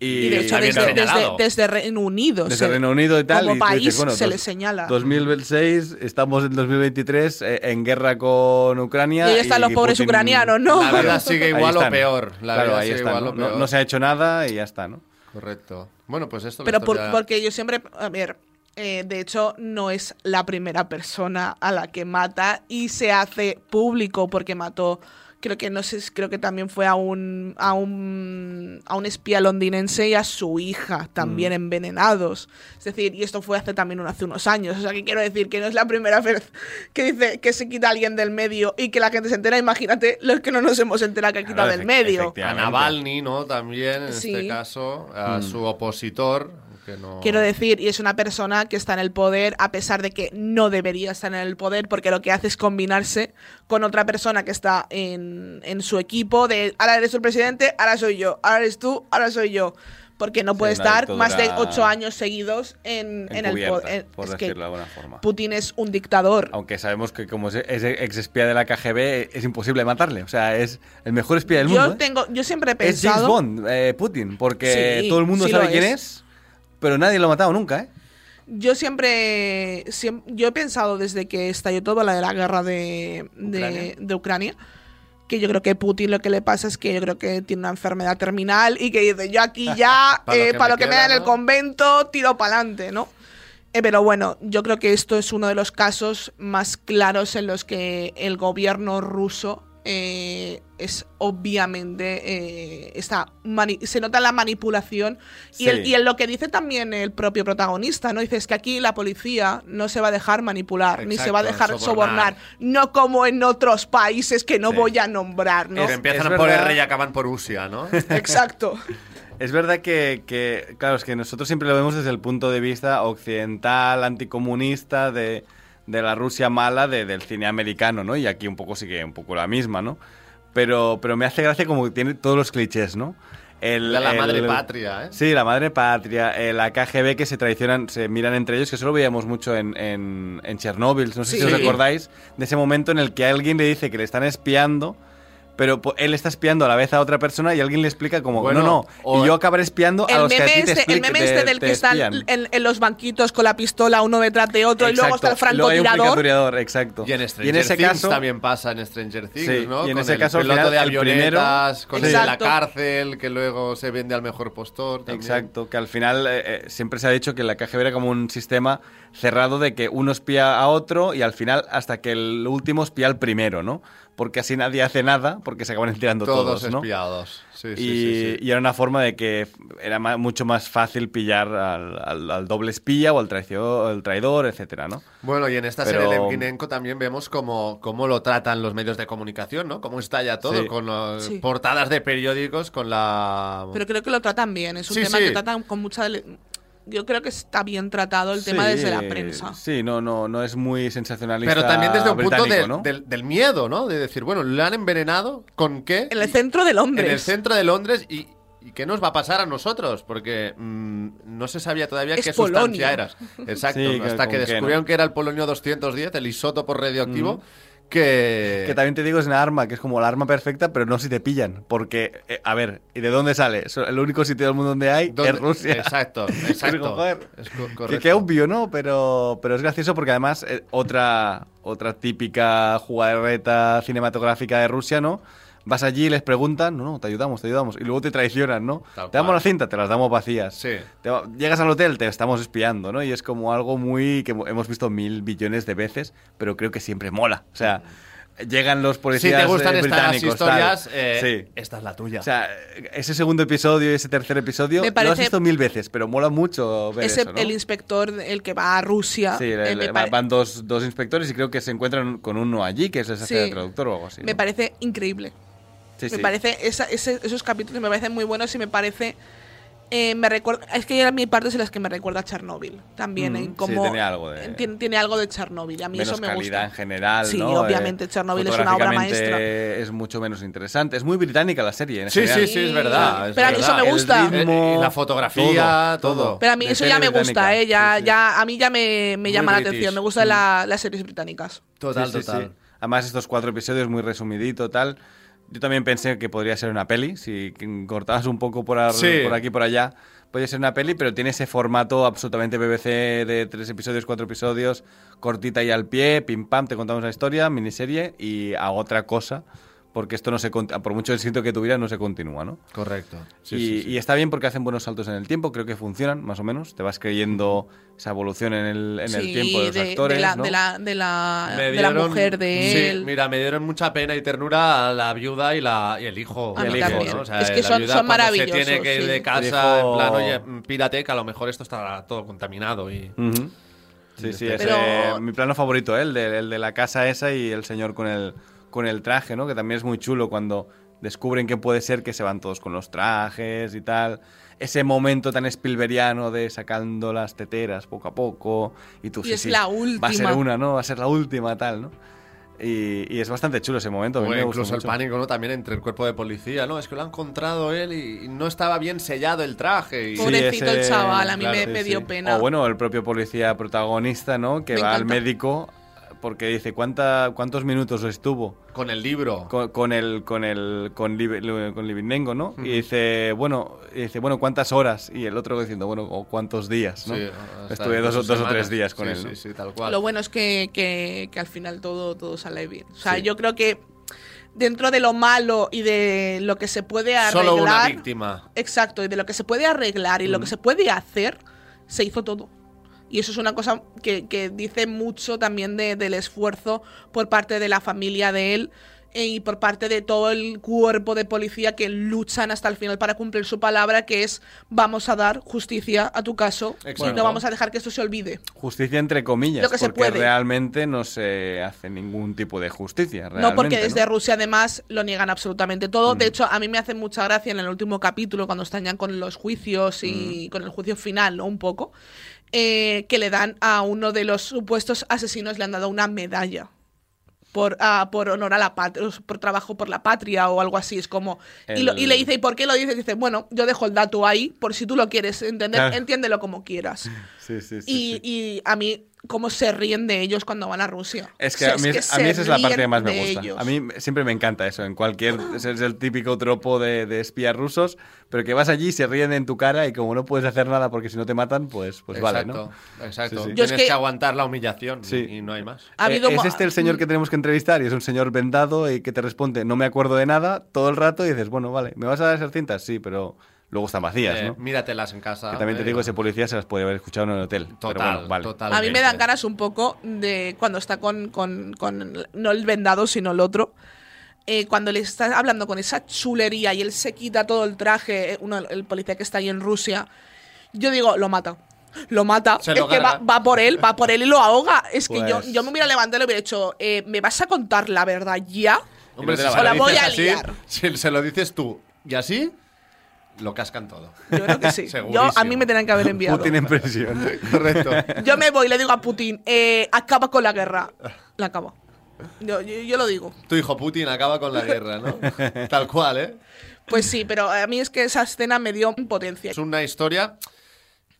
Speaker 4: Y,
Speaker 3: Y de hecho, desde, desde, Reino Unido.
Speaker 4: desde
Speaker 3: se-
Speaker 4: Reino Unido y tal.
Speaker 3: Como
Speaker 4: y
Speaker 3: país
Speaker 4: dices, bueno,
Speaker 3: se
Speaker 4: dos-
Speaker 3: le señala.
Speaker 4: 2006, estamos en 2023 eh, en guerra con Ucrania.
Speaker 3: Y ahí están los pobres
Speaker 4: Putin-
Speaker 3: ucranianos, ¿no?
Speaker 2: La vida sigue igual o peor. La
Speaker 4: claro, ahí
Speaker 2: sigue
Speaker 4: está.
Speaker 2: igual
Speaker 4: ¿no?
Speaker 2: o
Speaker 4: No-
Speaker 2: peor.
Speaker 4: no se ha hecho nada y ya está, ¿no?
Speaker 2: Correcto. Bueno, pues esto...
Speaker 3: Pero por-
Speaker 2: ya-
Speaker 3: porque yo siempre, a ver, eh, de hecho no es la primera persona a la que mata y se hace público porque mató, creo que no sé, creo que también fue a un a un a un espía londinense y a su hija también
Speaker 2: Mm.
Speaker 3: envenenados. Es decir, y esto fue hace también hace unos años, o sea que quiero decir que no es la primera vez que dice que se quita alguien del medio y que la gente se entera, imagínate los que no nos hemos enterado que ha quitado
Speaker 4: Claro,
Speaker 3: del medio.
Speaker 2: A. Navalny, ¿no? También, en
Speaker 3: Sí.
Speaker 2: este caso, a su opositor, que no...
Speaker 3: Quiero decir, y es una persona que está en el poder a pesar de que no debería estar en el poder porque lo que hace es combinarse con otra persona que está en, en su equipo de ahora eres el presidente, ahora soy yo, ahora eres tú, ahora soy yo. Porque no puede estar más de ocho años seguidos en, en el poder.
Speaker 4: por
Speaker 3: Es que
Speaker 4: decirlo de alguna forma.
Speaker 3: Putin es un dictador.
Speaker 4: Aunque sabemos que como es es ex espía de la KGB, es imposible matarle. O sea, es el mejor espía del
Speaker 3: Yo
Speaker 4: mundo. ¿eh?
Speaker 3: tengo, yo siempre he
Speaker 4: Es James
Speaker 3: pensado.
Speaker 4: Bond, eh, Putin, porque
Speaker 3: Sí,
Speaker 4: todo el mundo
Speaker 3: sí
Speaker 4: sabe quién
Speaker 3: es.
Speaker 4: es, pero nadie lo ha matado nunca, ¿eh?
Speaker 3: Yo siempre, siem- yo he pensado desde que estalló todo la de la guerra de, de-
Speaker 2: Ucrania.
Speaker 3: de Ucrania, que yo creo que Putin lo que le pasa es que yo creo que tiene una enfermedad terminal y que dice, yo aquí ya,
Speaker 2: Pa' lo
Speaker 3: eh,
Speaker 2: que
Speaker 3: para
Speaker 2: me
Speaker 3: lo que me da en el convento, tiro para adelante, ¿no? Eh, pero bueno, yo creo que esto es uno de los casos más claros en los que el gobierno ruso eh, es obviamente eh, está se nota la manipulación y,
Speaker 4: Sí.
Speaker 3: el- y en lo que dice también el propio protagonista, ¿no? Dice es que aquí la policía no se va a dejar manipular, ni se va a dejar
Speaker 2: sobornar.
Speaker 3: sobornar. no como en otros países que no
Speaker 4: Sí.
Speaker 3: voy a nombrar, ¿no?
Speaker 2: Que empiezan
Speaker 4: Es
Speaker 2: por. R y acaban por Usia, ¿no?
Speaker 3: Exacto.
Speaker 4: Es verdad que, que, claro, es que nosotros siempre lo vemos desde el punto de vista occidental, anticomunista, de, de la Rusia mala, de- del cine americano, ¿no? Y aquí un poco sigue un poco la misma, ¿no? Pero, pero me hace gracia como que tiene todos los clichés, ¿no? El,
Speaker 2: la
Speaker 4: el-
Speaker 2: madre patria, ¿eh?
Speaker 4: Sí, la madre patria, eh, la KGB que se traicionan, se miran entre ellos, que eso lo veíamos mucho en, en, en Chernóbil, no sé
Speaker 3: Sí.
Speaker 4: si os acordáis, de ese momento en el que alguien le dice que le están espiando, pero po- él está espiando a la vez a otra persona y alguien le explica como,
Speaker 2: Bueno,
Speaker 4: no, no, y yo acabaré espiando a
Speaker 3: El
Speaker 4: los que a
Speaker 3: meme,
Speaker 4: ti te
Speaker 3: este, el meme
Speaker 4: te-
Speaker 3: este del que están
Speaker 4: espían".
Speaker 3: en, en los banquitos con la pistola uno detrás de otro y luego está el
Speaker 4: Exacto,
Speaker 3: francotirador.
Speaker 4: exacto.
Speaker 2: Y en Stranger
Speaker 4: ese
Speaker 2: Things
Speaker 4: caso,
Speaker 2: también pasa en Stranger Things,
Speaker 4: Sí,
Speaker 2: ¿no?
Speaker 4: y en
Speaker 2: Con
Speaker 4: ese
Speaker 2: el
Speaker 4: caso,
Speaker 2: piloto
Speaker 4: final,
Speaker 2: de avionetas, con el de la
Speaker 3: Exacto.
Speaker 2: cárcel, que luego se vende al mejor postor. también.
Speaker 4: Exacto, que al final eh, eh, siempre se ha dicho que la KGB era como un sistema cerrado de que uno espía a otro y al final hasta que el último espía al primero, ¿no? Porque así nadie hace nada porque se acaban enterando
Speaker 2: Todos,
Speaker 4: todos, ¿no?
Speaker 2: espiados. Sí, sí,
Speaker 4: y,
Speaker 2: sí, sí.
Speaker 4: y era una forma de que era mucho más fácil pillar al, al- al doble espía o al traidor, el traidor, etcétera, ¿no?
Speaker 2: Bueno, y en esta
Speaker 4: Pero-
Speaker 2: serie de Emkinenko también vemos cómo, cómo lo tratan los medios de comunicación, ¿no? Cómo estalla todo,
Speaker 4: Sí.
Speaker 2: con las
Speaker 3: Sí.
Speaker 2: portadas de periódicos, con la...
Speaker 3: Pero creo que lo tratan bien, es un
Speaker 2: Sí,
Speaker 3: tema
Speaker 2: sí.
Speaker 3: que tratan con mucha... yo creo que está bien tratado el tema
Speaker 4: Sí,
Speaker 3: desde la prensa.
Speaker 4: Sí, no, no, no es muy sensacionalista.
Speaker 2: Pero también desde un punto
Speaker 4: británico,
Speaker 2: del-
Speaker 4: ¿no?
Speaker 2: del, del miedo, ¿no? De decir, bueno, ¿le han envenenado? ¿Con qué?
Speaker 3: En el centro de Londres.
Speaker 2: En el centro de Londres y, y qué nos va a pasar a nosotros, porque mm, no se sabía todavía
Speaker 3: Es
Speaker 2: qué
Speaker 3: polonio.
Speaker 2: sustancia era. Exacto,
Speaker 4: Sí,
Speaker 2: hasta que descubrieron
Speaker 4: ¿no?
Speaker 2: que era el polonio 210, el isótopo radioactivo, que...
Speaker 4: Que también te digo, es una arma que es como la arma perfecta, pero no si te pillan. Porque, eh, a ver, ¿y de dónde sale? El único sitio del mundo donde hay
Speaker 2: ¿Dónde?
Speaker 4: es Rusia.
Speaker 2: Exacto, exacto.
Speaker 4: joder,
Speaker 2: Es co-
Speaker 4: que, que obvio, ¿no? Pero, pero es gracioso porque además eh, otra, otra típica jugarreta cinematográfica de Rusia, ¿no? Vas allí y les preguntan, no, no, te ayudamos, te ayudamos. Y luego te traicionan, ¿no?
Speaker 2: Tal
Speaker 4: te damos
Speaker 2: cual.
Speaker 4: la cinta, te las damos vacías.
Speaker 2: Sí.
Speaker 4: Te va- llegas al hotel, te estamos espiando, ¿no? Y es como algo muy que hemos visto mil billones de veces, pero creo que siempre mola. O sea, llegan los
Speaker 2: Si
Speaker 4: policías
Speaker 2: te gustan
Speaker 4: eh,
Speaker 2: estas historias, eh,
Speaker 4: sí.
Speaker 2: esta es la tuya.
Speaker 4: O sea, ese segundo episodio y ese tercer episodio lo has visto mil veces, pero mola mucho ver
Speaker 3: Ese,
Speaker 4: eso, ¿no?
Speaker 3: El inspector, el que va a Rusia.
Speaker 4: Sí,
Speaker 3: eh, me,
Speaker 4: le-
Speaker 3: pare-
Speaker 4: van dos, dos inspectores y creo que se encuentran con uno allí, que es el
Speaker 3: Sí.
Speaker 4: traductor o algo así.
Speaker 3: me
Speaker 4: ¿no?
Speaker 3: parece increíble.
Speaker 4: Sí,
Speaker 3: me
Speaker 4: sí.
Speaker 3: parece esa- ese- esos capítulos me parecen muy buenos y me parece eh, me recuerda es que hay mi partes en las que me recuerda a Chernobyl también
Speaker 4: Mm,
Speaker 3: en
Speaker 4: sí,
Speaker 3: cómo
Speaker 4: tiene algo de-
Speaker 3: tiene, tiene algo de Chernobyl a mí
Speaker 4: menos
Speaker 3: eso me
Speaker 4: calidad
Speaker 3: gusta
Speaker 4: en general,
Speaker 3: Sí,
Speaker 4: ¿no?
Speaker 3: obviamente,
Speaker 4: Eh,
Speaker 3: Chernobyl es una obra maestra.
Speaker 4: Es mucho menos interesante. Es muy británica la serie. en
Speaker 2: Sí,
Speaker 4: general.
Speaker 2: sí, sí, es verdad. es
Speaker 3: Pero a mí eso
Speaker 2: verdad.
Speaker 3: me gusta.
Speaker 2: El ritmo, la fotografía, todo.
Speaker 3: pero a mí
Speaker 4: De
Speaker 3: eso ya me gusta eh ya,
Speaker 4: Sí, sí.
Speaker 3: ya a mí ya me, me llama la
Speaker 4: british.
Speaker 3: atención me gustan
Speaker 4: Mm.
Speaker 3: la- las series británicas
Speaker 2: Total,
Speaker 4: Sí, sí,
Speaker 2: total.
Speaker 4: sí. Además, estos cuatro episodios muy resumidito, tal. Yo también pensé que podría ser una peli. Si cortabas un poco por, ar-
Speaker 2: Sí.
Speaker 4: por aquí y por allá, podría ser una peli, pero tiene ese formato absolutamente BBC de tres episodios, cuatro episodios, cortita y al pie, pim pam, te contamos la historia, miniserie y a otra cosa. Porque esto no se cont- por mucho éxito que tuviera, no se continúa, ¿no?
Speaker 2: Correcto. Sí,
Speaker 4: y,
Speaker 2: sí, sí.
Speaker 4: y está bien porque hacen buenos saltos en el tiempo, creo que funcionan, más o menos. Te vas creyendo esa evolución en el, en el tiempo de los
Speaker 3: de,
Speaker 4: actores.
Speaker 3: de la,
Speaker 4: ¿no?
Speaker 3: de la, de la,
Speaker 2: Me
Speaker 3: de la
Speaker 2: dieron-
Speaker 3: mujer de
Speaker 2: sí,
Speaker 3: él
Speaker 2: mira, me dieron mucha pena y ternura a la viuda y, la, y el hijo.
Speaker 3: A
Speaker 4: mí
Speaker 2: ¿no? O sea,
Speaker 3: Es que
Speaker 2: la
Speaker 3: son-
Speaker 2: viuda
Speaker 3: son maravillosos,
Speaker 2: Se tiene que ir
Speaker 3: sí.
Speaker 2: de casa
Speaker 4: El hijo-
Speaker 2: en plan, oye, mm, pírate, que a lo mejor esto estará todo contaminado. y.
Speaker 4: Sí, sí, es
Speaker 3: Pero-
Speaker 4: eh, mi plano favorito, ¿eh? el, de, el de la casa esa y el señor con el, con el traje, ¿no? Que también es muy chulo cuando descubren que puede ser que se van todos con los trajes y tal. Ese momento tan Spielbergiano de sacando las teteras poco a poco y tú
Speaker 3: Y
Speaker 4: sí,
Speaker 3: es
Speaker 4: sí,
Speaker 3: la
Speaker 4: Va a ser
Speaker 3: última.
Speaker 4: una, ¿no? Va a ser la última, tal, ¿no? Y, y es bastante chulo ese momento. a mí
Speaker 2: O
Speaker 4: me gustó
Speaker 2: incluso el
Speaker 4: mucho.
Speaker 2: pánico, ¿no? También entre el cuerpo de policía, ¿no? Es que lo ha encontrado él y y no estaba bien sellado el traje. Y...
Speaker 4: Sí,
Speaker 3: Pobrecito el chaval, a mí
Speaker 2: claro,
Speaker 3: me,
Speaker 2: sí,
Speaker 3: me
Speaker 2: sí.
Speaker 3: dio pena
Speaker 4: O bueno, el propio policía protagonista, ¿no? Que
Speaker 3: Me
Speaker 4: va al médico porque dice, ¿cuánta, ¿cuántos minutos estuvo?
Speaker 2: Con el libro.
Speaker 4: con, con el con el con, Liv- con Livinengo, ¿no? Y dice, bueno, y dice, bueno, ¿cuántas horas? Y el otro diciendo, bueno, o cuántos días, ¿no?
Speaker 2: Sí,
Speaker 4: Estuve dos, o-
Speaker 2: dos
Speaker 4: dos o tres días con
Speaker 2: Sí,
Speaker 4: él.
Speaker 2: Sí,
Speaker 4: ¿no?
Speaker 2: sí, tal cual.
Speaker 3: Lo bueno es que, que, que al final todo, todo sale bien. O sea,
Speaker 2: Sí.
Speaker 3: yo creo que dentro de lo malo y de lo que se puede arreglar.
Speaker 2: Solo una víctima.
Speaker 3: Exacto, y de lo que se puede arreglar y lo que se puede hacer, se hizo todo. Y eso es una cosa que, que dice mucho también de- del esfuerzo por parte de la familia de él eh, y por parte de todo el cuerpo de policía que luchan hasta el final para cumplir su palabra, que es vamos a dar justicia a tu caso y no vamos a dejar que esto se olvide.
Speaker 4: Justicia entre comillas,
Speaker 3: Lo que se
Speaker 4: porque
Speaker 3: puede.
Speaker 4: realmente no se hace ningún tipo de justicia.
Speaker 3: No, porque desde
Speaker 4: ¿no?
Speaker 3: Rusia además lo niegan absolutamente todo. De hecho, a mí me hace mucha gracia en el último capítulo, cuando están ya con los juicios y con el juicio final, ¿no? Un poco, eh, que le dan a uno de los supuestos asesinos, le han dado una medalla. Por, ah, por honor a la patria, por trabajo por la patria o algo así. Es como. Y, lo- y
Speaker 4: El-
Speaker 3: le dice, ¿y por qué lo dices? Dice, bueno, yo dejo el dato ahí, por si tú lo quieres entender, entiéndelo como quieras.
Speaker 4: Sí, sí, sí,
Speaker 3: y,
Speaker 4: sí.
Speaker 3: y a mí, cómo se ríen de ellos cuando van a Rusia.
Speaker 4: Es que,
Speaker 3: O sea,
Speaker 4: a mí,
Speaker 3: que
Speaker 4: es- a mí esa es la parte que más me gusta.
Speaker 3: ellos.
Speaker 4: A mí siempre me encanta eso. En cualquier. Es es el típico tropo de, de espías rusos, pero que vas allí, se ríen en tu cara y como no puedes hacer nada porque si no te matan, pues, pues vale, ¿no?
Speaker 2: Exacto, exacto.
Speaker 4: Sí, sí.
Speaker 3: Yo es
Speaker 2: Tienes que...
Speaker 3: que-
Speaker 2: aguantar la humillación y-
Speaker 4: Sí.
Speaker 2: y no hay más.
Speaker 3: Ha habido
Speaker 4: Eh, ¿Es este el señor que tenemos que entrevistar? Y es un señor vendado y que te responde, no me acuerdo de nada, todo el rato y dices, bueno, vale, ¿me vas a dar esas cintas? Sí, pero luego están vacías,
Speaker 2: Eh,
Speaker 4: ¿no?
Speaker 2: Míratelas en casa.
Speaker 4: Que también te
Speaker 2: eh,
Speaker 4: digo, ese policía se las puede haber escuchado en el hotel. pero
Speaker 2: Total,
Speaker 4: bueno, vale.
Speaker 2: total.
Speaker 3: A mí me dan ganas un poco de cuando está con, con- con- no el vendado, sino el otro. eh, cuando le estás hablando con esa chulería y él se quita todo el traje, eh, uno, el policía que está ahí en Rusia, yo digo, lo mata. Lo mata.
Speaker 2: Se
Speaker 3: es
Speaker 2: lo
Speaker 3: que va, va por él, va por él y lo ahoga. Es que yo,
Speaker 4: Pues-
Speaker 3: yo me hubiera levantado y le hubiera dicho, eh, ¿me vas a contar la verdad ya?
Speaker 2: Hombre,
Speaker 4: no la
Speaker 2: se
Speaker 4: van a
Speaker 2: lo
Speaker 3: voy a
Speaker 2: así,
Speaker 3: liar.
Speaker 2: Si se lo dices tú y así, lo cascan todo.
Speaker 3: Yo creo que sí. Yo, a mí me tenían que haber enviado.
Speaker 4: Putin en presión.
Speaker 2: Correcto.
Speaker 3: Yo me voy y le digo a Putin, eh, acaba con la guerra. La acaba. Yo, yo- yo lo digo.
Speaker 2: Tu hijo Putin acaba con la guerra, ¿no? Tal cual, ¿eh?
Speaker 3: Pues sí, pero a mí es que esa escena me dio impotencia.
Speaker 2: Es una historia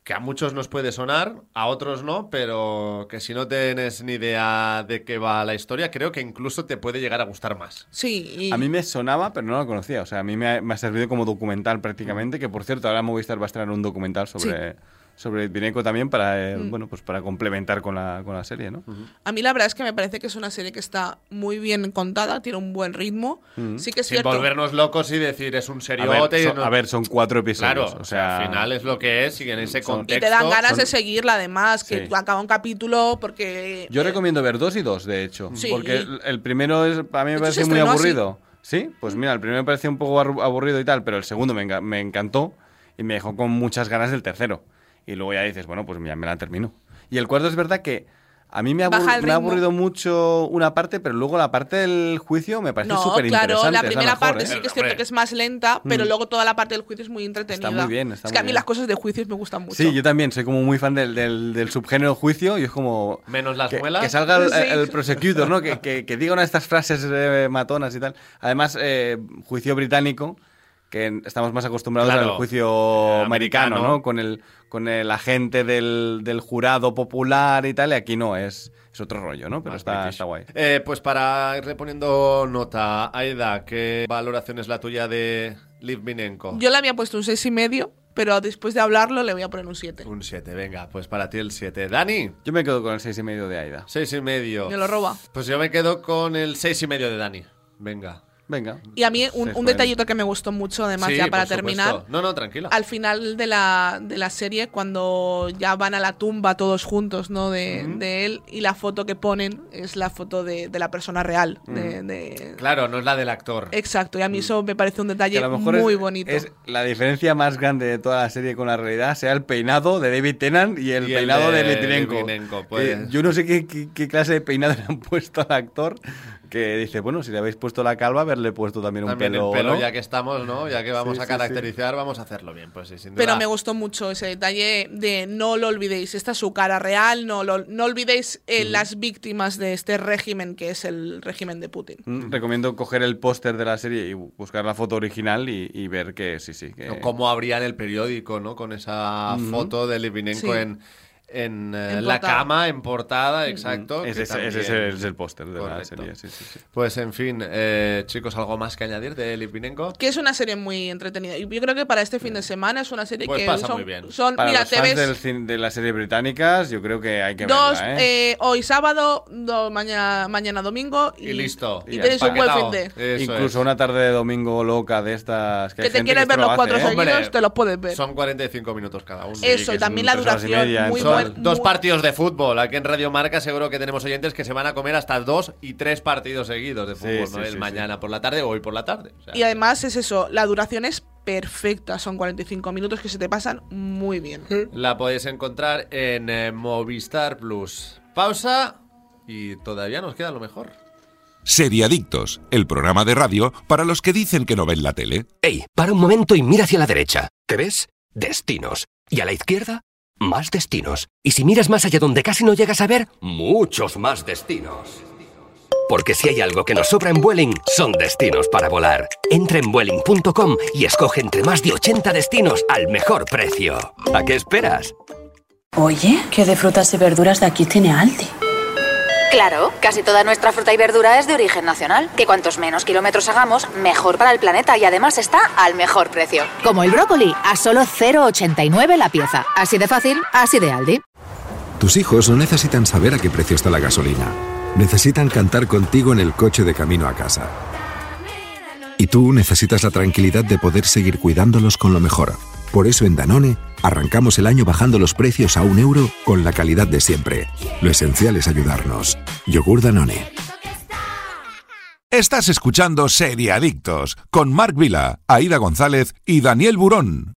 Speaker 2: que a muchos nos puede sonar, a otros no, pero que si no tienes ni idea de qué va la historia, creo que incluso te puede llegar a gustar más.
Speaker 3: Sí, y
Speaker 4: A mí me sonaba, pero no la conocía. O sea, a mí me ha, me ha servido como documental prácticamente, que por cierto, ahora Movistar va a estrenar un documental sobre, sobre Litvinenko también para, eh,
Speaker 3: Mm.
Speaker 4: bueno, pues para complementar con la, con la serie, ¿no?
Speaker 3: a mí la verdad es que me parece que es una serie que está muy bien contada, tiene un buen ritmo.
Speaker 4: Mm.
Speaker 3: Sí que es
Speaker 2: Sin
Speaker 3: cierto.
Speaker 2: volvernos locos y decir es un
Speaker 4: A
Speaker 2: seriote.
Speaker 4: ver,
Speaker 2: y
Speaker 4: son,
Speaker 2: no-
Speaker 4: a ver, son cuatro episodios.
Speaker 2: Claro,
Speaker 4: o sea,
Speaker 2: al final es lo que es y en ese
Speaker 4: son-
Speaker 2: contexto.
Speaker 3: Y te dan ganas
Speaker 4: son-
Speaker 3: de seguirla además, que
Speaker 4: Sí.
Speaker 3: acaba un capítulo porque...
Speaker 4: Yo
Speaker 3: eh,
Speaker 4: recomiendo ver dos y dos, de hecho.
Speaker 3: Sí.
Speaker 4: Porque el, el primero es, para mí me parece
Speaker 3: se
Speaker 4: muy
Speaker 3: estrenó así.
Speaker 4: aburrido. ¿Sí? Pues mira, el primero me parecía un poco aburrido y tal, pero el segundo me, enga- me encantó y me dejó con muchas ganas del tercero. Y luego ya dices, bueno, pues ya me la termino. Y el cuarto es verdad que a mí me ha, me ha aburrido mucho una parte, pero luego la parte del juicio me parece
Speaker 3: No,
Speaker 4: súper interesante.
Speaker 3: claro, la primera
Speaker 4: mejor,
Speaker 3: parte
Speaker 4: ¿eh?
Speaker 3: sí que es cierto que es más lenta, pero
Speaker 4: Mm.
Speaker 3: luego toda la parte del juicio es muy entretenida.
Speaker 4: Está muy bien, está
Speaker 3: es que
Speaker 4: muy
Speaker 3: a mí
Speaker 4: bien.
Speaker 3: las cosas de juicios me gustan mucho.
Speaker 4: Sí, yo también soy como muy fan del, del, del subgénero juicio y es como...
Speaker 2: Menos las
Speaker 4: que,
Speaker 2: muelas.
Speaker 4: que salga el,
Speaker 3: Sí.
Speaker 4: el prosecutor, ¿no? Que, que, que diga una de estas frases eh, matonas y tal. Además, eh, juicio británico, que estamos más acostumbrados
Speaker 2: Claro.
Speaker 4: al juicio
Speaker 2: Eh,
Speaker 4: americano,
Speaker 2: americano.
Speaker 4: ¿no? Con el, con el agente del, del jurado popular y tal, y aquí no, es, es otro rollo, ¿no? Pero está, está guay.
Speaker 2: Eh, pues para irle poniendo nota, Aida, ¿qué valoración es la tuya de Litvinenko?
Speaker 3: Yo le había puesto un seis y medio, pero después de hablarlo le voy a poner un 7.
Speaker 2: Un 7, venga, pues para ti el 7. Dani,
Speaker 4: Yo me quedo con el seis y medio de Aida.
Speaker 2: 6 y medio.
Speaker 3: Me lo roba.
Speaker 2: Pues yo me quedo con el 6 y medio de Dani. Venga.
Speaker 4: Venga.
Speaker 3: Y a mí un, detallito que me gustó mucho, además,
Speaker 2: Sí,
Speaker 3: ya para terminar.
Speaker 2: No, no, tranquila.
Speaker 3: Al final de la, de la serie, cuando ya van a la tumba todos juntos, ¿no? De, de él, y la foto que ponen es la foto de, de la persona real. de- de-
Speaker 2: Claro, no es la del actor.
Speaker 3: Exacto, y a mí eso me parece un detalle
Speaker 4: a lo mejor
Speaker 3: muy
Speaker 4: es,
Speaker 3: bonito.
Speaker 4: es la diferencia más grande de toda la serie con la realidad, sea el peinado de David Tennant y el
Speaker 2: Y el
Speaker 4: peinado de,
Speaker 2: de
Speaker 4: Litvinenko.
Speaker 2: Litvinenko, pues.
Speaker 4: Eh, yo no sé qué, qué- qué clase de peinado le han puesto al actor, que dice, bueno, si le habéis puesto la calva, haberle puesto también un
Speaker 2: También
Speaker 4: pelo,
Speaker 2: el pelo,
Speaker 4: ¿no?
Speaker 2: ya que estamos, ¿no? Ya que vamos
Speaker 4: Sí,
Speaker 2: a
Speaker 4: sí,
Speaker 2: caracterizar, vamos a hacerlo bien. Pues sí, sin duda.
Speaker 3: Pero me gustó mucho ese detalle de no lo olvidéis, esta es su cara real, no, lo, no olvidéis eh, las víctimas de este régimen que es el régimen de Putin.
Speaker 4: Mm, Recomiendo coger el póster de la serie y buscar la foto original y, y ver que sí, sí. Que...
Speaker 2: Cómo habría en el periódico, ¿no? Con esa foto de Litvinenko
Speaker 3: Sí.
Speaker 2: en, en, eh,
Speaker 3: En
Speaker 2: la
Speaker 3: portada.
Speaker 2: cama, en portada, exacto.
Speaker 4: Ese,
Speaker 2: que
Speaker 4: ese- ese
Speaker 2: también-
Speaker 4: es el póster de la
Speaker 2: Correcto.
Speaker 4: serie, sí, sí, sí.
Speaker 2: Pues en fin, eh, chicos, ¿algo más que añadir de Litvinenko?
Speaker 3: Que es una serie muy entretenida. Y yo creo que para este fin de semana es una serie
Speaker 2: Pues
Speaker 3: que
Speaker 2: pasa
Speaker 3: son,
Speaker 2: muy bien.
Speaker 3: son-
Speaker 4: Para
Speaker 3: mira,
Speaker 4: los
Speaker 3: te
Speaker 4: fans
Speaker 3: ves
Speaker 4: del de las series británicas, yo creo que hay que
Speaker 3: dos
Speaker 4: verla, ¿eh?
Speaker 3: eh, hoy sábado, do- mañana, mañana domingo y,
Speaker 2: Y listo.
Speaker 3: Y
Speaker 4: Y
Speaker 3: tenéis un buen fin de.
Speaker 2: Eso
Speaker 4: Incluso
Speaker 2: es.
Speaker 4: una tarde de domingo loca de estas que,
Speaker 3: Que te quieres ver
Speaker 4: lo
Speaker 3: los cuatro
Speaker 4: ¿eh?
Speaker 3: seguidos, te los puedes ver.
Speaker 2: Son 45 minutos cada uno.
Speaker 3: Eso, y también la duración, muy. Buen.
Speaker 2: Dos
Speaker 3: muy-
Speaker 2: partidos de fútbol. Aquí en Radio Marca seguro que tenemos oyentes que se van a comer hasta dos y tres partidos seguidos de fútbol,
Speaker 4: sí,
Speaker 2: ¿no?
Speaker 4: sí,
Speaker 2: el
Speaker 4: sí.
Speaker 2: mañana por la tarde o hoy por la tarde. O sea,
Speaker 3: Y además es eso, la duración es perfecta, son 45 minutos que se te pasan muy bien.
Speaker 2: La podéis encontrar en eh, Movistar Plus. Pausa y todavía nos queda lo mejor.
Speaker 1: Seriadictos, el programa de radio para los que dicen que no ven la tele.
Speaker 5: Ey, para un momento y mira hacia la derecha. ¿Qué ves? Destinos. Y a la izquierda, más destinos. Y si miras más allá donde casi no llegas a ver, muchos más destinos. Porque si hay algo que nos sobra en Vueling, son destinos para volar. Entra en Vueling.com y escoge entre más de 80 destinos al mejor precio. ¿A qué esperas?
Speaker 6: Oye, ¿qué de frutas y verduras de aquí tiene Aldi?
Speaker 7: Claro, casi toda nuestra fruta y verdura es de origen nacional. Que cuantos menos kilómetros hagamos, mejor para el planeta y además está al mejor precio.
Speaker 8: Como el brócoli, a solo 0,89 la pieza. Así de fácil, así de Aldi.
Speaker 10: Tus hijos no necesitan saber a qué precio está la gasolina. Necesitan cantar contigo en el coche de camino a casa. Y tú necesitas la tranquilidad de poder seguir cuidándolos con lo mejor. Por eso en Danone arrancamos el año bajando los precios a un euro con la calidad de siempre. Lo esencial es ayudarnos. Yogur Danone.
Speaker 1: Estás escuchando Seriadictos con Marc Vila, Aida González y Daniel Burón.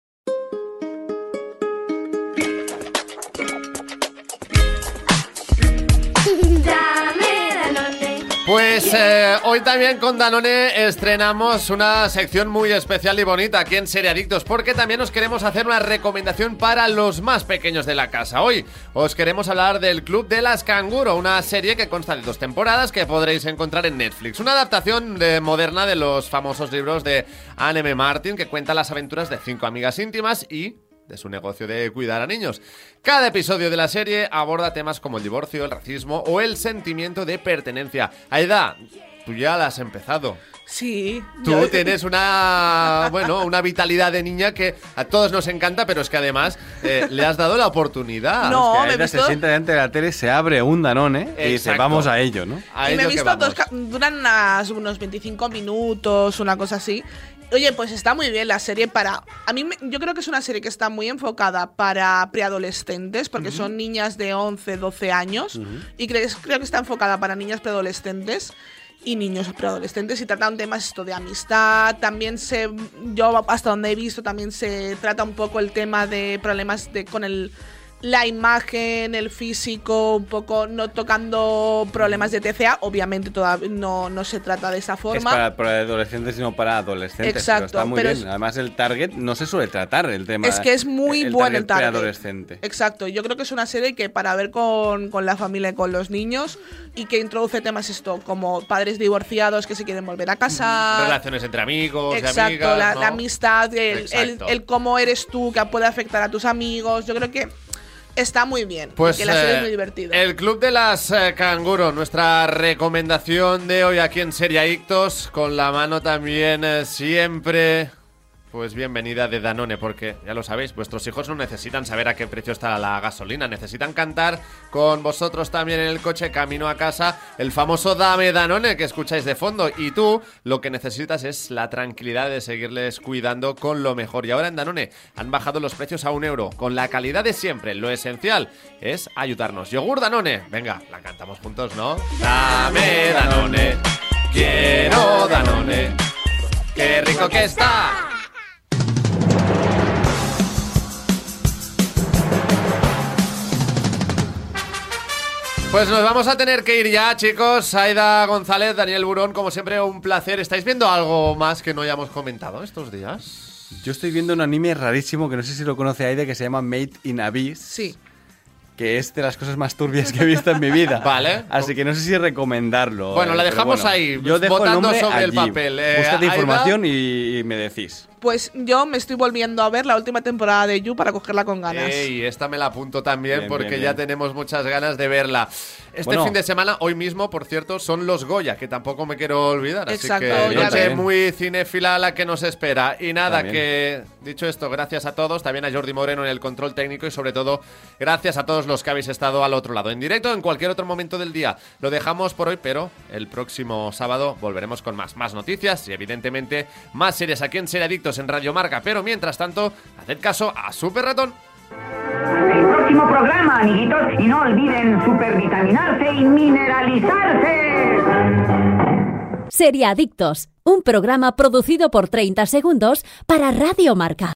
Speaker 2: Pues eh, hoy también con Danone estrenamos una sección muy especial y bonita aquí en Serie Adictos porque también os queremos hacer una recomendación para los más pequeños de la casa. Hoy os queremos hablar del Club de las Canguro, una serie que consta de dos temporadas que podréis encontrar en Netflix. Una adaptación de- moderna de los famosos libros de Anne M. Martin que cuenta las aventuras de cinco amigas íntimas y de su negocio de cuidar a niños. Cada episodio de la serie aborda temas como el divorcio, el racismo o el sentimiento de pertenencia. Aida, tú ya la has empezado.
Speaker 3: Sí.
Speaker 2: Tú
Speaker 3: yo-
Speaker 2: tienes una, bueno, una vitalidad de niña que a todos nos encanta, pero es que además eh, le has dado la oportunidad.
Speaker 3: No,
Speaker 4: que
Speaker 3: me he
Speaker 4: Aida se
Speaker 3: visto-
Speaker 4: siente delante de la tele, se abre un danone y dice, vamos a ello, ¿no?
Speaker 2: A
Speaker 3: y me he
Speaker 2: ello
Speaker 3: visto dos, duran unas- unos 25 minutos, una cosa así. Oye, pues está muy bien la serie para... A mí me- yo creo que es una serie que está muy enfocada para preadolescentes, porque son niñas de 11, 12 años, y creo, creo que está enfocada para niñas preadolescentes y niños preadolescentes y trata un tema esto de amistad, también se yo hasta donde he visto también se trata un poco el tema de problemas de con el la imagen, el físico, un poco no tocando problemas de TCA, obviamente todavía no, no se trata de esa
Speaker 4: Es
Speaker 3: forma.
Speaker 4: para, para adolescentes y no para adolescentes.
Speaker 3: Exacto,
Speaker 4: pero está muy
Speaker 3: pero
Speaker 4: bien.
Speaker 3: es-
Speaker 4: Además, el target no se suele tratar el tema.
Speaker 3: Es que es muy
Speaker 4: el
Speaker 3: bueno el target.
Speaker 4: preadolescente.
Speaker 3: Exacto, yo creo que es una serie que para ver con, con la familia y con los niños y que introduce temas esto como padres divorciados que se quieren volver a casar.
Speaker 2: Relaciones entre amigos, y
Speaker 3: Exacto,
Speaker 2: amigas,
Speaker 3: la,
Speaker 2: ¿no?
Speaker 3: la amistad, el, el, el cómo eres tú que puede afectar a tus amigos. Yo creo que está muy bien.
Speaker 2: Pues
Speaker 3: que la serie
Speaker 2: eh,
Speaker 3: es muy divertida.
Speaker 2: el Club de las eh, Canguro, nuestra recomendación de hoy aquí en Serie Ictos, con la mano también eh, siempre. Pues bienvenida de Danone, porque ya lo sabéis, vuestros hijos no necesitan saber a qué precio está la gasolina, necesitan cantar con vosotros también en el coche camino a casa el famoso Dame Danone que escucháis de fondo. Y tú lo que necesitas es la tranquilidad de seguirles cuidando con lo mejor. Y ahora en Danone han bajado los precios a un euro, con la calidad de siempre. Lo esencial es ayudarnos. Yogur Danone, venga, la cantamos juntos, ¿no? Dame Danone, quiero Danone, qué rico que está. Pues nos vamos a tener que ir ya, chicos. Aida González, Daniel Burón, como siempre, un placer. ¿Estáis viendo algo más que no hayamos comentado estos días?
Speaker 4: Yo estoy viendo un anime rarísimo que no sé si lo conoce Aida que se llama Made in Abyss.
Speaker 3: Sí.
Speaker 4: Que es de las cosas más turbias que he visto en mi vida.
Speaker 2: Vale.
Speaker 4: Así que no sé si recomendarlo.
Speaker 2: Bueno,
Speaker 4: eh,
Speaker 2: la
Speaker 4: pero
Speaker 2: dejamos
Speaker 4: bueno.
Speaker 2: ahí,
Speaker 4: Yo dejo el
Speaker 2: votando
Speaker 4: nombre
Speaker 2: sobre el papel. Eh,
Speaker 4: Búscate
Speaker 2: Aida.
Speaker 4: información y, y me decís.
Speaker 3: Pues yo me estoy volviendo a ver la última temporada de You para cogerla con ganas.
Speaker 2: Ey, esta me la apunto también
Speaker 4: Bien,
Speaker 2: porque
Speaker 4: bien,
Speaker 2: ya tenemos muchas ganas de verla. Este
Speaker 4: Bueno.
Speaker 2: fin de semana, hoy mismo, por cierto, son los Goya, que tampoco me quiero olvidar.
Speaker 3: Exacto,
Speaker 2: así que
Speaker 3: ya
Speaker 2: noche muy cinéfila la que nos espera. Y nada,
Speaker 4: También.
Speaker 2: que dicho esto, gracias a todos, también a Jordi Moreno en el control técnico y sobre todo gracias a todos los que habéis estado al otro lado, en directo en cualquier otro momento del día. Lo dejamos por hoy, pero el próximo sábado volveremos con más, más noticias y evidentemente más series aquí en Serie Adictos en Radio Marca. Pero mientras tanto, haced caso a Super Ratón.
Speaker 11: El próximo programa, amiguitos, y no olviden supervitaminarse y mineralizarse.
Speaker 12: Seriadictos, un programa producido por 30 segundos para Radio Marca.